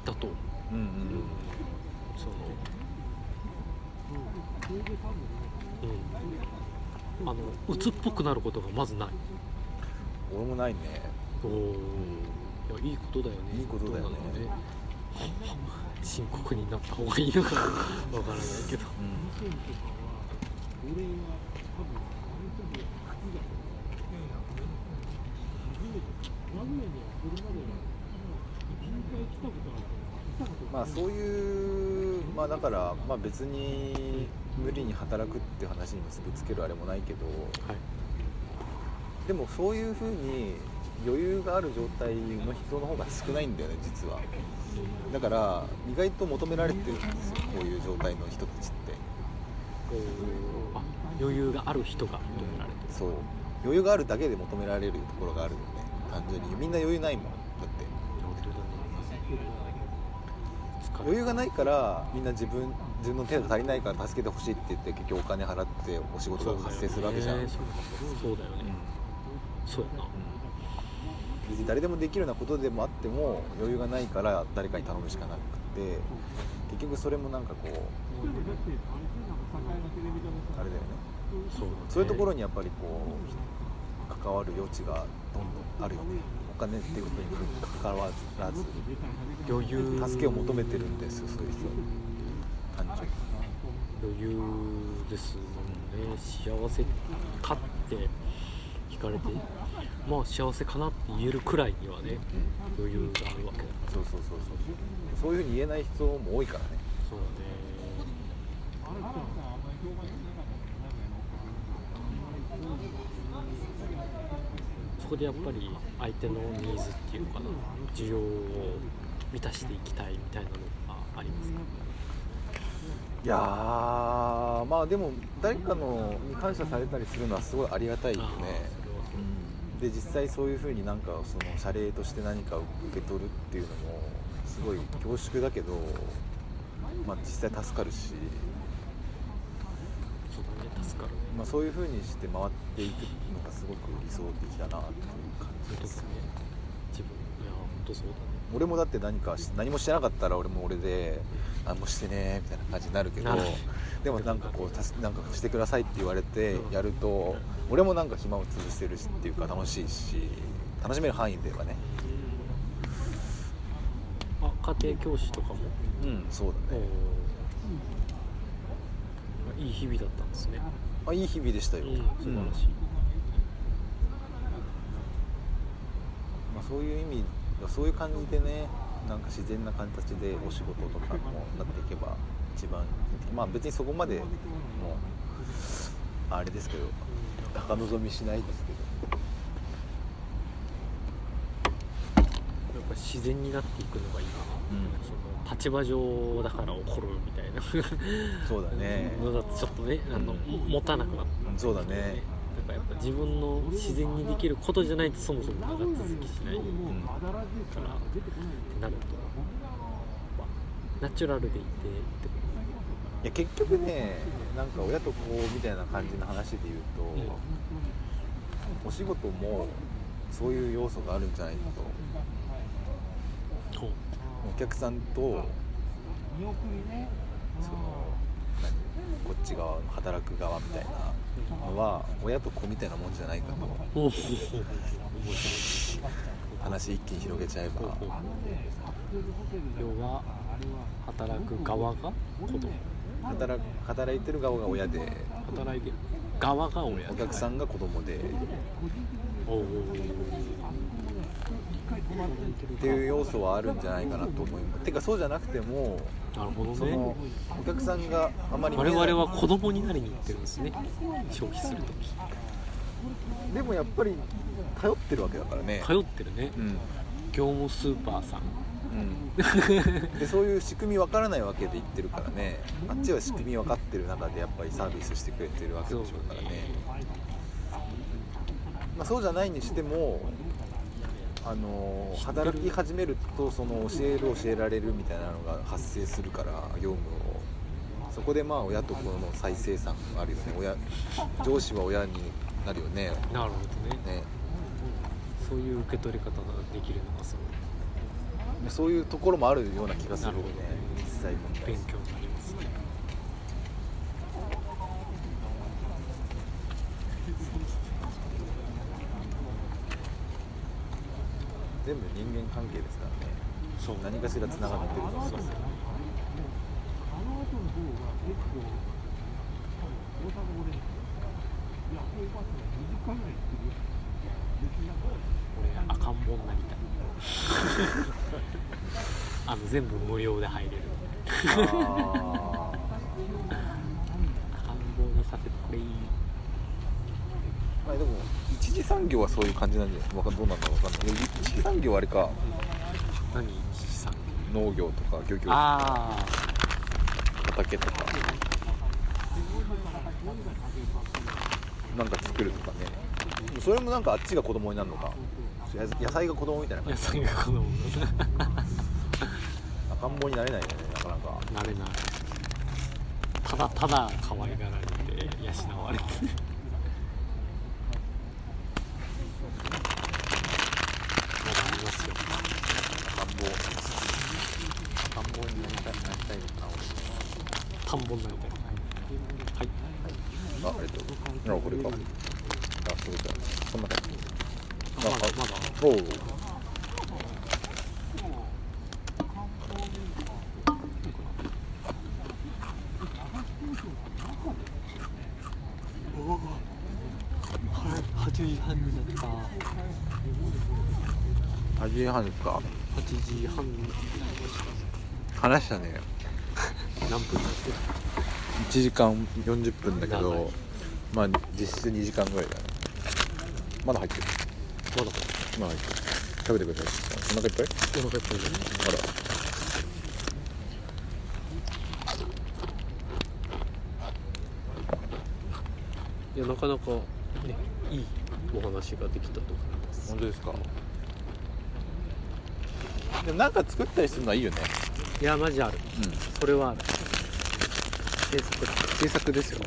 A: だと。思う
B: うんうん。
A: そのうん。あの鬱っぽくなることがまずない。
B: 俺もないね。
A: おおいやいいことだよね。
B: いいことだよね。
A: 深刻になった方がいいのかなわからないけど。
C: 俺は多分あの時は初だと思う初めて名古屋にはこれまでは1回来たことあるけど来たこと
B: まあそういうまあだからまあ別に無理に働くっていう話に結びつけるあれもないけど
A: はい。
B: でもそういうふうに余裕がある状態の人の方が少ないんだよね実は。だから意外と求められてるんですよこういう状態の人たちって。
A: あ余裕がある人が求められてる。
B: そう。余裕があるだけで求められるところがあるよね単純に。みんな余裕ないもん余裕がないからみんな自分自分の手が足りないから助けてほしいって言って結局お金払ってお仕事が発生するわけじゃん、
A: そうだよね。そうだよねそうやな。
B: 別に誰でもできるようなことでもあっても余裕がないから誰かに頼むしかなくて結局それもなんかこう
C: あれ
B: だよね。
A: そう
B: そういうところにやっぱりこう関わる余地がどんどんあるよね。お金っていうことに関わらず
A: 余裕
B: 助けを求めてるんですよそういう人は単純に
A: 余裕ですもんね幸せかって聞かれてまあ幸せかなって言えるくらいにはね余裕があるわけだ
B: そうそうそうそう。そういうふうに言えない人も多いからね。
A: そうだね
C: ったもん名古屋の
A: そこでやっぱり相手のニーズっていうのかな需要を満たしていきたいみたいなのがありますか？
B: いやーまあでも誰かのに感謝されたりするのはすごいありがたいよね。で実際そういうふうになんかその謝礼として何かを受け取るっていうのもすごい恐縮だけどまあ、実際助かるし、
A: そうだね助かる。
B: まあ、そういう風にして回っていくのがすごく理想的だなっていう感じです
A: ね。自分いや本当そうだね。
B: 俺もだって何かし何もしてなかったら俺も俺で何もしてねみたいな感じになるけどでもなんかこうたすなんかしてくださいって言われて
A: うん
B: やると俺もなんか暇を潰せるしっていうか楽しいし楽しめる範囲ではね。
A: あ家庭教師とかも？
B: うんそうだね。
A: いい日々だったんですね。
B: あいい日々でしたよ、
A: うん素晴らしい、
B: まあ、そういう意味そういう感じでねなんか自然な形でお仕事とかもなっていけば一番まあ別にそこまでもうあれですけど高望みしないですけど。
A: やっぱ自然になっていくのがいいな、
B: うん。
A: その立場上だから起こるみたいな。
B: そうだね。
A: のだとちょっとねあの、
B: うん。
A: 持たなくなって
B: そうだね
A: 自分の自然にできることじゃないとそもそも長続きしない
B: ん
A: からってなると、まあナチュラルでいてって
B: いや結局ねなんか親と子みたいな感じの話で言うと、お仕事もそういう要素があるんじゃないかと。お客さんとそのこっち側働く側みたいなは親と子みたいなもんじゃないかと。話一気に広げちゃえば。
A: 要は働く側が子供。
B: 働く働いてる側が親で。
A: 働いてる側が親
B: お客さんが子供で。
A: おお
B: っていう要素はあるんじゃないかなと思います。てかそうじゃなくても
A: なるほどね。
B: そのお客さんがあまり
A: 我々は子供になりに行ってるんですね。消費するとき
B: でもやっぱり頼ってるわけだからね。
A: 通ってるね。
B: うん。
A: 業務スーパーさん。
B: うん、でそういう仕組み分からないわけで言ってるからね。あっちは仕組み分かってる中でやっぱりサービスしてくれてるわけでしょうからね。まあ、そうじゃないにしてもあの働き始めるとその教える教えられるみたいなのが発生するから業務を。そこでまあ親と子の再生産があるよね。親上司は親になるよね。
A: なるほどね
B: ね
A: そういう受け取り方ができるのがすごい
B: そういうところもあるような気がするよね。実際問題。
A: 勉強になりますね
B: 全部人間関係ですからね。
A: そう。
B: 何かしらつながってるのは
A: そうそう俺赤ん坊になりたい。あの全部無料で入れる。
B: あ
A: 赤ん坊にさせてくれ。い
B: ーまあでも一次産業はそういう感じなんじゃない？わかどうなんだろうわかんない。一次産業はあれか。
A: 何？一時さん
B: 農業とか漁業とか。畑とか。なんか作るとかね。それもなんかあっちが子供になるのか。や野菜が子供みたいな感
A: 野
B: じ
A: 菜が子供。
B: 赤ん坊になれないよねなかなか。
A: なれない。ただただ可愛がられて養われてまだありますよ
B: 赤ん坊赤ん坊になりたい。なりたいのかな
A: 田んぼになりたいはい。
B: 俺あありがとう。あこれか。あそうじゃんそんな感じ。
A: あまだ。まだ。
B: おう。
A: 8時半になった。
B: 8時半ですか。
A: 8時半。に
B: 話したね。
A: 何分になってる
B: 1時間40分だけ
A: 長い。
B: どまあ実質2時間ぐらいだね。まだ入ってる。
A: まだ
B: まだ入ってる。食べてくださいお腹いっぱい？
A: お腹いっぱい。で
B: あら。
A: いやなかなかねいいお話ができたと思います。
B: 本当ですか？でもなんか作ったりするのはいいよね
A: いやマジある。
B: うん。
A: それはある。制作。だ
B: 制作ですよ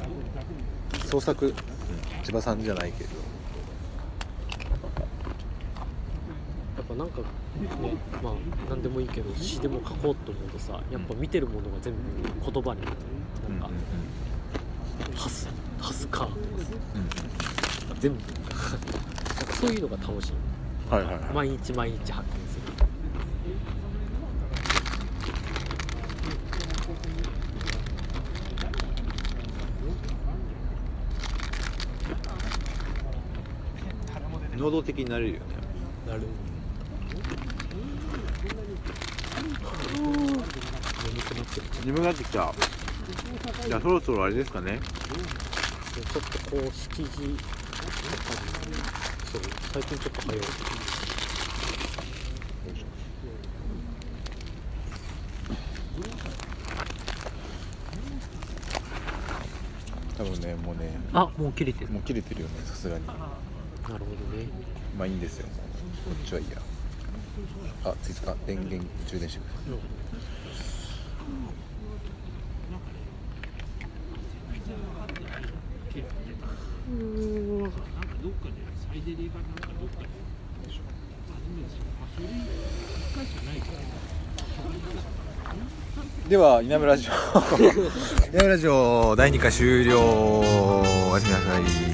B: 創作、うん千葉さんじゃないけど。
A: やっぱなんかねまあ何でもいいけど詩でも書こうと思うとさやっぱ見てるものが全部言葉になる。なんか「ハス」「ハスか」とかさ全部。そういうのが楽しい。
B: はいはいはい。
A: 毎日毎日発見する
B: 能動的になれるよね。
A: なる眠くなってる
B: 眠くなってきた。じゃあそろそろあれですかね。
A: ちょっとこう7時そう最近ちょっと早い。
B: 多分ねもうね。
A: あもう切れてる。
B: もう切れてるよねさすがに
A: なるほどね。
B: まあいいんですよ。こっちはいいや。あついた。電源充電してください
C: なんかどっかで
B: では稲村ラジオ稲村ラジオ第2回終了。おやすみなさい